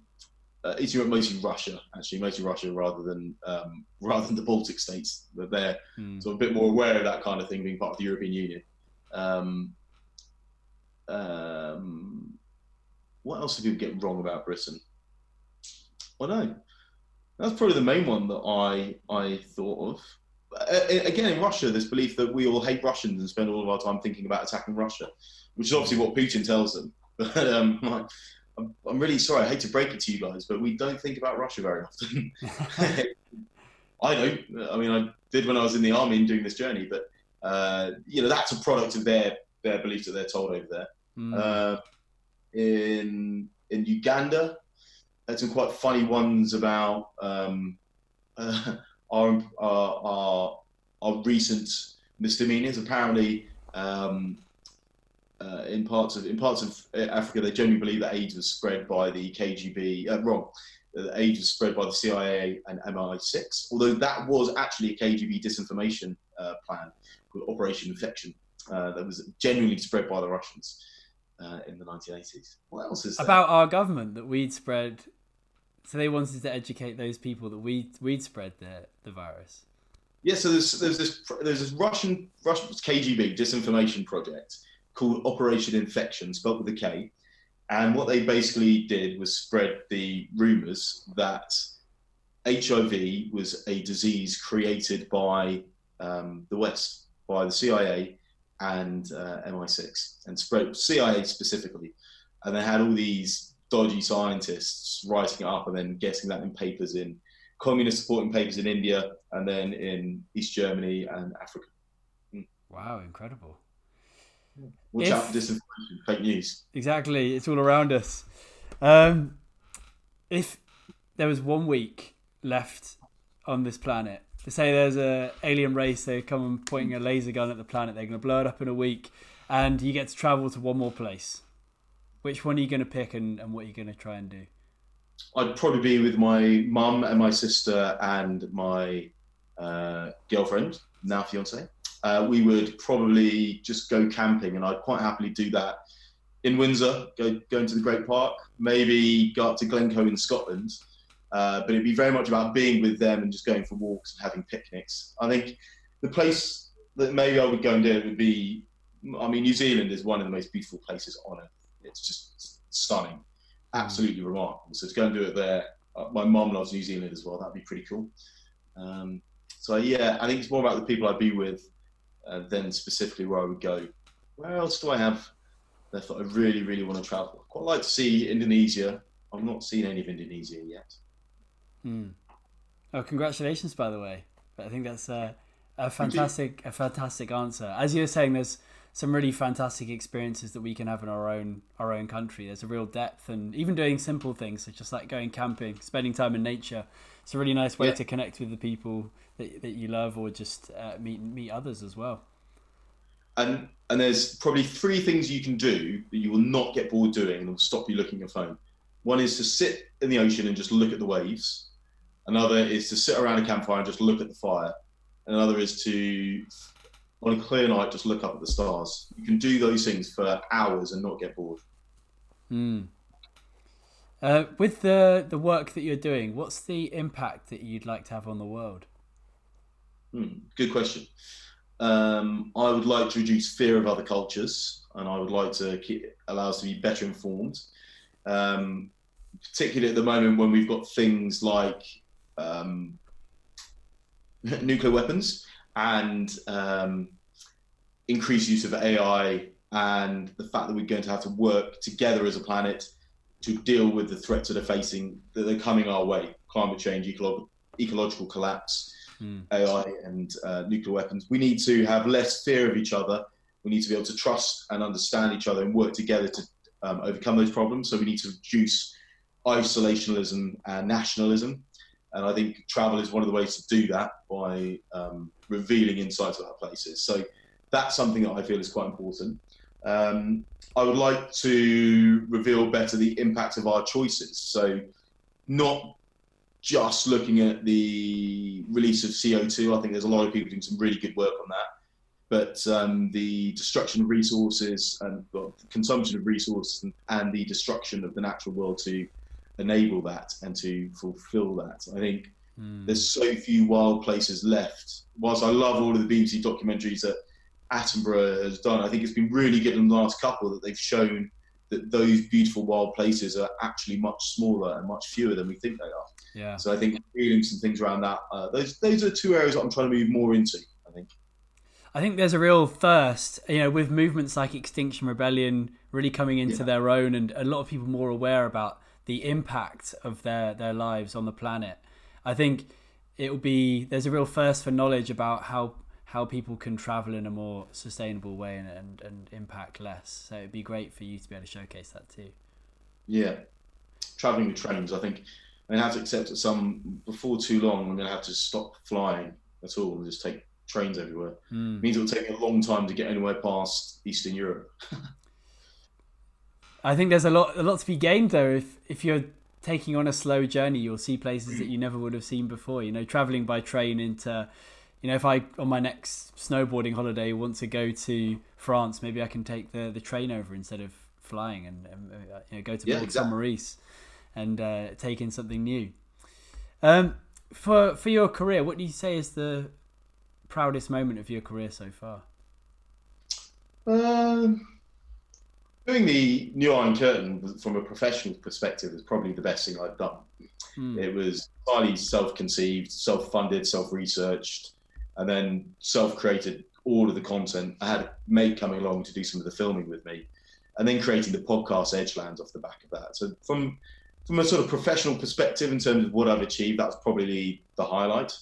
uh, Europe, mostly Russia, actually, mostly Russia rather than um, [LAUGHS] rather than the Baltic states. That they're mm. sort of a bit more aware of that kind of thing, being part of the European Union. Um, um, what else do people get wrong about Britain? I don't know. That's probably the main one that I I thought of. Uh, again, in Russia, this belief that we all hate Russians and spend all of our time thinking about attacking Russia, which is obviously what Putin tells them. [LAUGHS] But um, I'm, I'm really sorry. I hate to break it to you guys, but we don't think about Russia very often. [LAUGHS] [LAUGHS] I don't. I mean, I did when I was in the army and doing this journey, but uh, you know, that's a product of their their beliefs that they're told over there. Mm. Uh, in in Uganda, had some quite funny ones about um, uh, [LAUGHS] our, our, our, our recent misdemeanors. Apparently, um, uh, in parts of in parts of Africa, they generally believe that AIDS was spread by the KGB. Uh, wrong, that AIDS was spread by the CIA and MI6. Although that was actually a KGB disinformation uh, plan called Operation Infektion uh, that was genuinely spread by the Russians uh, in the 1980s. What else is there? about our government that we'd spread? So they wanted to educate those people that we we'd spread the the virus. Yeah, so there's there's this there's this Russian Russian KGB disinformation project called Operation Infektion, spelled with a K. And what they basically did was spread the rumors that HIV was a disease created by um, the West, by the CIA and uh, MI6, and spread CIA specifically. And they had all these dodgy scientists writing it up and then getting that in papers in communist supporting papers in India and then in East Germany and Africa. Mm. Wow, incredible. Watch if, out for disinformation, fake news. Exactly, it's all around us. Um, if there was one week left on this planet, to say there's a alien race, they come and pointing a laser gun at the planet, they're going to blow it up in a week, and you get to travel to one more place. Which one are you going to pick, and, and what are you going to try and do? I'd probably be with my mum and my sister and my uh, girlfriend, now fiance uh, we would probably just go camping, and I'd quite happily do that in Windsor, go, go into the Great Park, maybe go up to Glencoe in Scotland. Uh, but it'd be very much about being with them and just going for walks and having picnics. I think the place that maybe I would go and do it would be, I mean, New Zealand is one of the most beautiful places on earth. It's just stunning, absolutely remarkable. So to go and do it there, uh, my mum loves New Zealand as well. That'd be pretty cool. Um, so yeah, I think it's more about the people I'd be with uh, then specifically where I would go. Where else do I have left that I really, really want to travel? I'd quite like to see Indonesia. I've not seen any of Indonesia yet. Hmm. Oh, congratulations, by the way. I think that's a, a fantastic, a fantastic answer. As you were saying, there's some really fantastic experiences that we can have in our own our own country. There's a real depth, and even doing simple things such as like going camping, spending time in nature. It's a really nice way yeah. to connect with the people that, that you love, or just uh, meet meet others as well. And and there's probably three things you can do that you will not get bored doing and will stop you looking at your phone. One is to sit in the ocean and just look at the waves. Another is to sit around a campfire and just look at the fire. Another is to on a clear night, just look up at the stars. You can do those things for hours and not get bored. Mm. Uh, with the the work that you're doing, what's the impact that you'd like to have on the world? Mm, good question. Um, I would like to reduce fear of other cultures, and I would like to keep, allow us to be better informed. Um, particularly at the moment when we've got things like um, [LAUGHS] nuclear weapons and um, increased use of AI and the fact that we're going to have to work together as a planet to deal with the threats that are facing that are coming our way climate change ecolo- ecological collapse mm. ai and uh, nuclear weapons. We need to have less fear of each other. We need to be able to trust and understand each other and work together to um, overcome those problems. So we need to reduce isolationism and nationalism and I think travel is one of the ways to do that by um, revealing insights about places. So that's something that I feel is quite important. Um, I would like to reveal better the impact of our choices. So not just looking at the release of CO2. I think there's a lot of people doing some really good work on that. But um, the destruction of resources and well, consumption of resources and, and the destruction of the natural world to enable that and to fulfill that. I think mm. there's so few wild places left. Whilst I love all of the BBC documentaries that Attenborough has done, I think it's been really good in the last couple that they've shown that those beautiful wild places are actually much smaller and much fewer than we think they are. Yeah. So I think feeling some things around that. Uh, those those are two areas that I'm trying to move more into. I think. I think there's a real thirst, you know, with movements like Extinction Rebellion really coming into yeah. their own, and a lot of people more aware about the impact of their their lives on the planet. I think it will be there's a real thirst for knowledge about how how people can travel in a more sustainable way and, and, and impact less. So it'd be great for you to be able to showcase that too. Yeah, traveling with trains. I think I'm gonna have to accept that some before too long I'm going to have to stop flying at all and just take trains everywhere. Mm. It means it'll take me a long time to get anywhere past Eastern Europe. [LAUGHS] I think there's a lot a lot to be gained though. If if you're taking on a slow journey you'll see places that you never would have seen before. You know traveling by train into you know if I on my next snowboarding holiday want to go to France maybe I can take the the train over instead of flying and, and uh, you know go to yeah, Port exactly. Maurice and uh, take in something new. Um, for for your career what do you say is the proudest moment of your career so far? Um doing the New Iron Curtain from a professional perspective is probably the best thing I've done. Mm. It was highly self-conceived, self-funded, self-researched, and then self-created all of the content. I had a mate coming along to do some of the filming with me, and then creating the podcast Edgelands off the back of that. So from from a sort of professional perspective, in terms of what I've achieved, that's probably the highlight,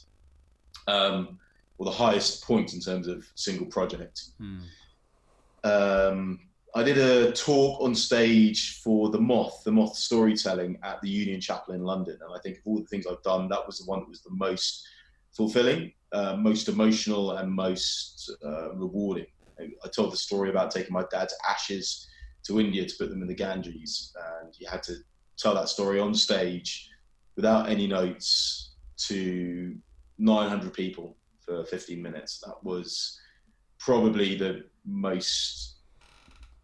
um, or the highest point in terms of single project. Mm. Um, I did a talk on stage for the Moth, the Moth storytelling at the Union Chapel in London, and I think of all the things I've done, that was the one that was the most fulfilling, uh, most emotional, and most uh, rewarding. I told the story about taking my dad's ashes to India to put them in the Ganges, and you had to tell that story on stage without any notes to 900 people for 15 minutes. That was probably the most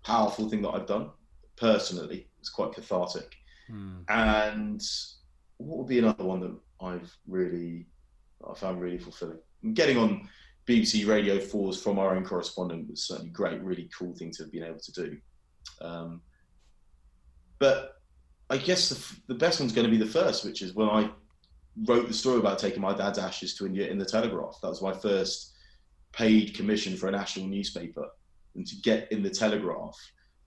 powerful thing that I've done personally. It's quite cathartic. Mm. And what would be another one that I've really, I found really fulfilling? Getting on BBC Radio 4's From Our Own Correspondent was certainly great, really cool thing to have been able to do. Um, but I guess the, the best one's going to be the first, which is when I wrote the story about taking my dad's ashes to India in the Telegraph. That was my first paid commission for a national newspaper and to get in the Telegraph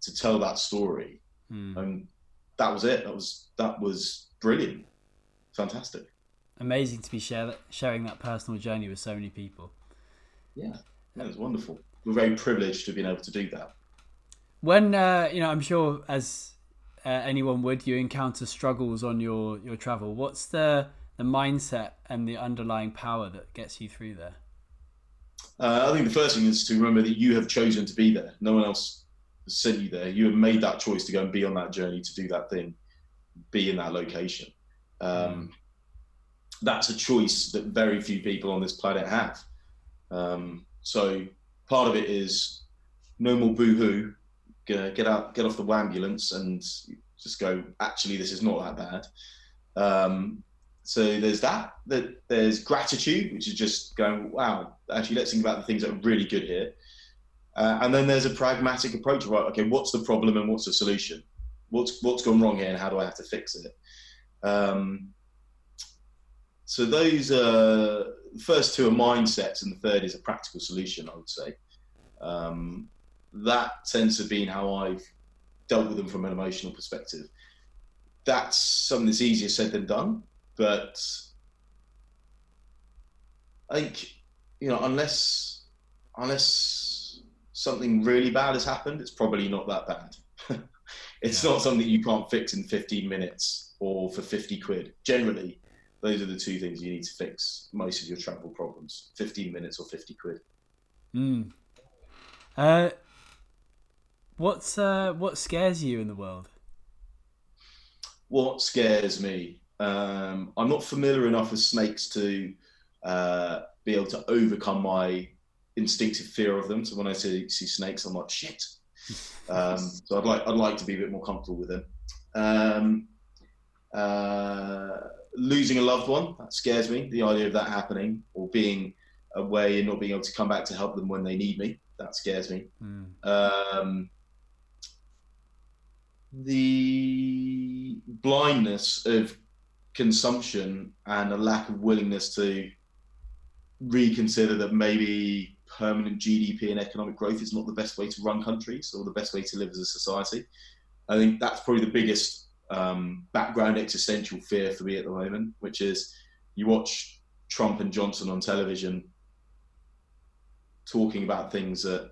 to tell that story. Mm. And that was it. That was that was brilliant, fantastic. Amazing to be share, sharing that personal journey with so many people. Yeah, that was wonderful. we're very privileged to have been able to do that. When uh, you know, I'm sure as uh, anyone would, you encounter struggles on your your travel. What's the the mindset and the underlying power that gets you through there? Uh, I think the first thing is to remember that you have chosen to be there. No one else has sent you there. You have made that choice to go and be on that journey, to do that thing, be in that location. Um, that's a choice that very few people on this planet have. Um, so part of it is no more boohoo. Get out, get off the ambulance, and just go. Actually, this is not that bad. Um, so there's that. That there's gratitude, which is just going, wow. Actually, let's think about the things that are really good here. Uh, and then there's a pragmatic approach. Right, okay, what's the problem and what's the solution? What's what's gone wrong here, and how do I have to fix it? Um, so those uh, first two are mindsets, and the third is a practical solution. I would say um, that tends to be how I've dealt with them from an emotional perspective. That's something that's easier said than done, but I think you know unless unless something really bad has happened, it's probably not that bad. [LAUGHS] it's yeah. not something you can't fix in 15 minutes or for 50 quid. Generally, those are the two things you need to fix most of your travel problems 15 minutes or 50 quid mm. uh, what's uh, what scares you in the world what scares me um, i'm not familiar enough with snakes to uh, be able to overcome my instinctive fear of them so when i see, see snakes i'm like shit [LAUGHS] um, so i'd like i'd like to be a bit more comfortable with them um, uh, losing a loved one that scares me. The idea of that happening or being away and not being able to come back to help them when they need me that scares me. Mm. Um, the blindness of consumption and a lack of willingness to reconsider that maybe permanent GDP and economic growth is not the best way to run countries or the best way to live as a society. I think that's probably the biggest um, background existential fear for me at the moment, which is you watch Trump and Johnson on television talking about things that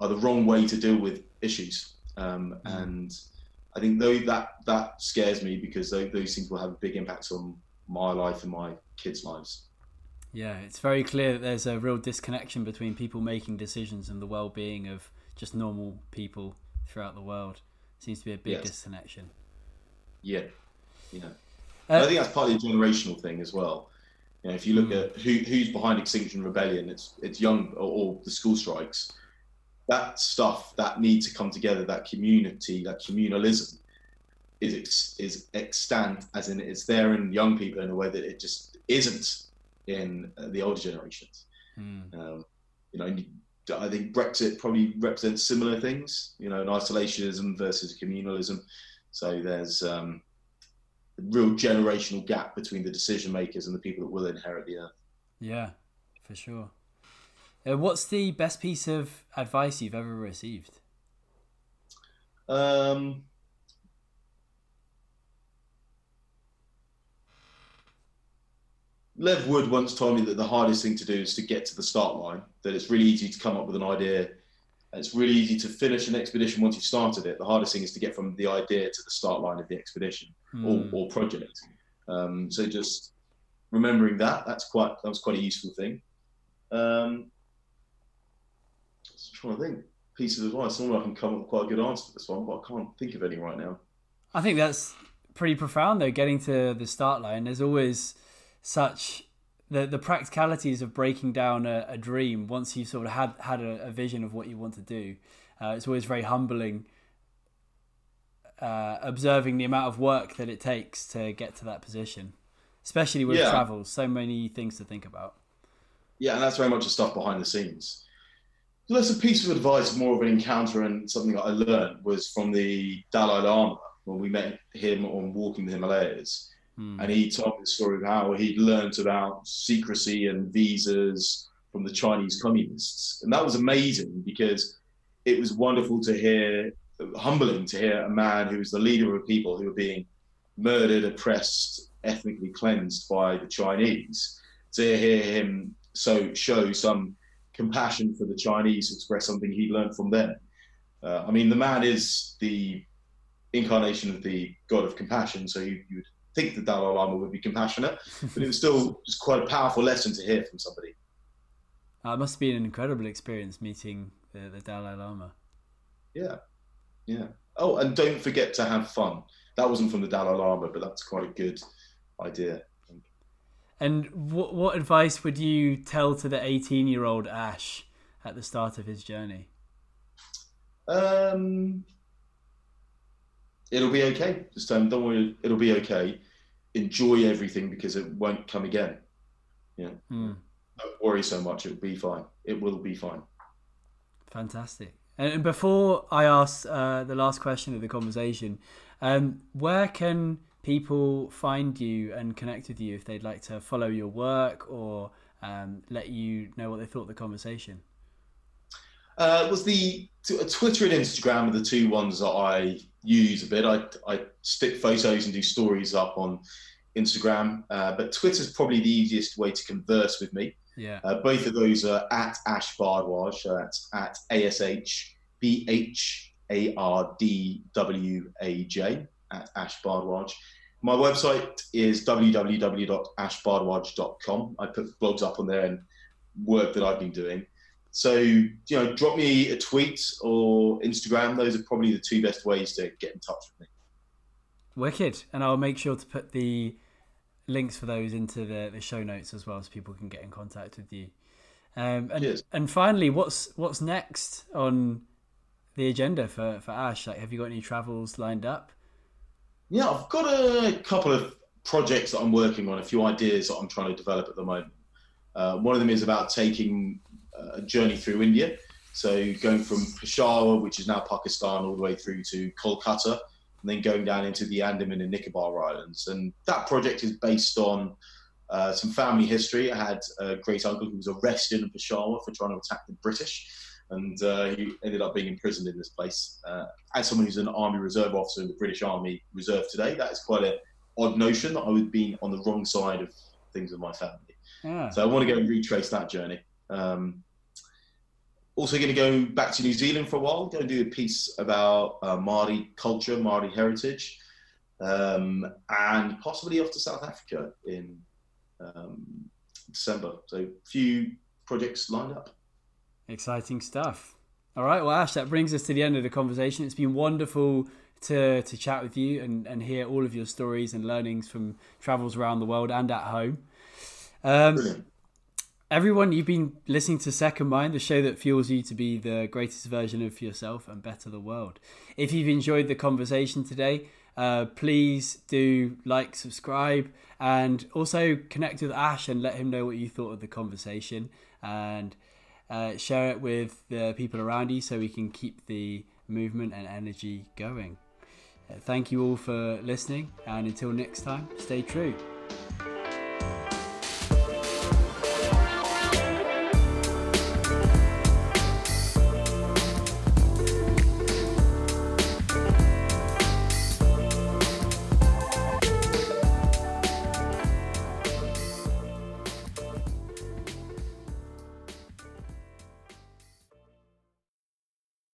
are the wrong way to deal with issues, um, mm. and I think though that that scares me because those, those things will have a big impact on my life and my kids' lives. Yeah, it's very clear that there's a real disconnection between people making decisions and the well-being of just normal people throughout the world. It Seems to be a big yes. disconnection. Yeah, you know, uh, I think that's partly a generational thing as well. You know, if you look mm. at who, who's behind Extinction Rebellion, it's it's young or, or, the school strikes. That stuff that need to come together, that community, that communalism, is is extant as in it's there in young people in a way that it just isn't in the older generations. Mm. Um, you know, I think Brexit probably represents similar things. You know, an isolationism versus communalism. So there's um, a real generational gap between the decision makers and the people that will inherit the earth. Yeah, for sure. Uh, what's the best piece of advice you've ever received? Um, Lev Wood once told me that the hardest thing to do is to get to the start line. That it's really easy to come up with an idea it's really easy to finish an expedition once you've started it. The hardest thing is to get from the idea to the start line of the expedition or, hmm. or, project. Um, so just remembering that that's quite that was quite a useful thing. Um, just trying to think piece of advice. Normally I can come up with quite a good answer for this one, but I can't think of any right now. I think that's pretty profound though. Getting to the start line, there's always such the the practicalities of breaking down a, a dream once you sort of had had a, a, vision of what you want to do. Uh, it's always very humbling. Uh, observing the amount of work that it takes to get to that position, especially with yeah. travel, so many things to think about. Yeah, and that's very much the stuff behind the scenes. So that's a piece of advice, more of an encounter, and something that I learned was from the Dalai Lama when we met him on walking the Himalayas Mm. And he told me the story of how he'd learnt about secrecy and visas from the Chinese communists. And that was amazing because it was wonderful to hear, humbling to hear a man who was the leader of people who were being murdered, oppressed, ethnically cleansed by the Chinese, to hear him so show some compassion for the Chinese, express something he learned from them. Uh, I mean, the man is the incarnation of the god of compassion, so you, you would think the Dalai Lama would be compassionate, but it was still just quite a powerful lesson to hear from somebody. Uh, it must have been an incredible experience meeting the, the Dalai Lama. Yeah, yeah. Oh, and don't forget to have fun. That wasn't from the Dalai Lama, but that's quite a good idea. And what what advice would you tell to the eighteen year old Ash at the start of his journey? Um, it'll be okay. Just um, don't worry. It'll be okay. Enjoy everything because it won't come again. Yeah. Mm. Don't worry so much. It'll be fine. It will be fine. Fantastic. And before I ask uh, the last question of the conversation, um, where can people find you and connect with you if they'd like to follow your work or um, let you know what they thought of the conversation? Uh, was the uh, Twitter and Instagram are the two ones that I use a bit. I, I stick photos and do stories up on Instagram, uh, but Twitter's probably the easiest way to converse with me. Yeah. Uh, both of those are at Ash Bhardwaj. So that's at A S H B H A R D W A J at Ash Bhardwaj. My website is www.ashbhardwaj.com. I put blogs up on there and work that I've been doing. So, you know, drop me a tweet or Instagram. Those are probably the two best ways to get in touch with me. Wicked. And I'll make sure to put the links for those into the, the show notes as well so people can get in contact with you. Um, and, Cheers. and finally, what's what's next on the agenda for, for Ash? Like, have you got any travels lined up? Yeah, I've got a couple of projects that I'm working on, a few ideas that I'm trying to develop at the moment. Uh, one of them is about taking a journey through India. So going from Peshawar, which is now Pakistan, all the way through to Kolkata, and then going down into the Andaman and Nicobar Islands. And that project is based on uh, some family history. I had a great uncle who was arrested in Peshawar for trying to attack the British, and uh, he ended up being imprisoned in this place. Uh, as someone who's an Army Reserve officer in the British Army Reserve today, that is quite an odd notion that I would be on the wrong side of things with my family. Yeah. So I want to go and retrace that journey. Um, also going to go back to New Zealand for a while, Going to do a piece about uh, Maori culture, Maori heritage, um, and possibly off to South Africa in um, December. So a few projects lined up. Exciting stuff. All right, well, Ash, that brings us to the end of the conversation. It's been wonderful to, to chat with you and, and hear all of your stories and learnings from travels around the world and at home. Um, Brilliant everyone, you've been listening to Second Mind, the show that fuels you to be the greatest version of yourself and better the world. If you've enjoyed the conversation today, uh, please do like, subscribe, and also connect with Ash and let him know what you thought of the conversation and uh, share it with the people around you so we can keep the movement and energy going. Uh, thank you all for listening, and until next time, stay true.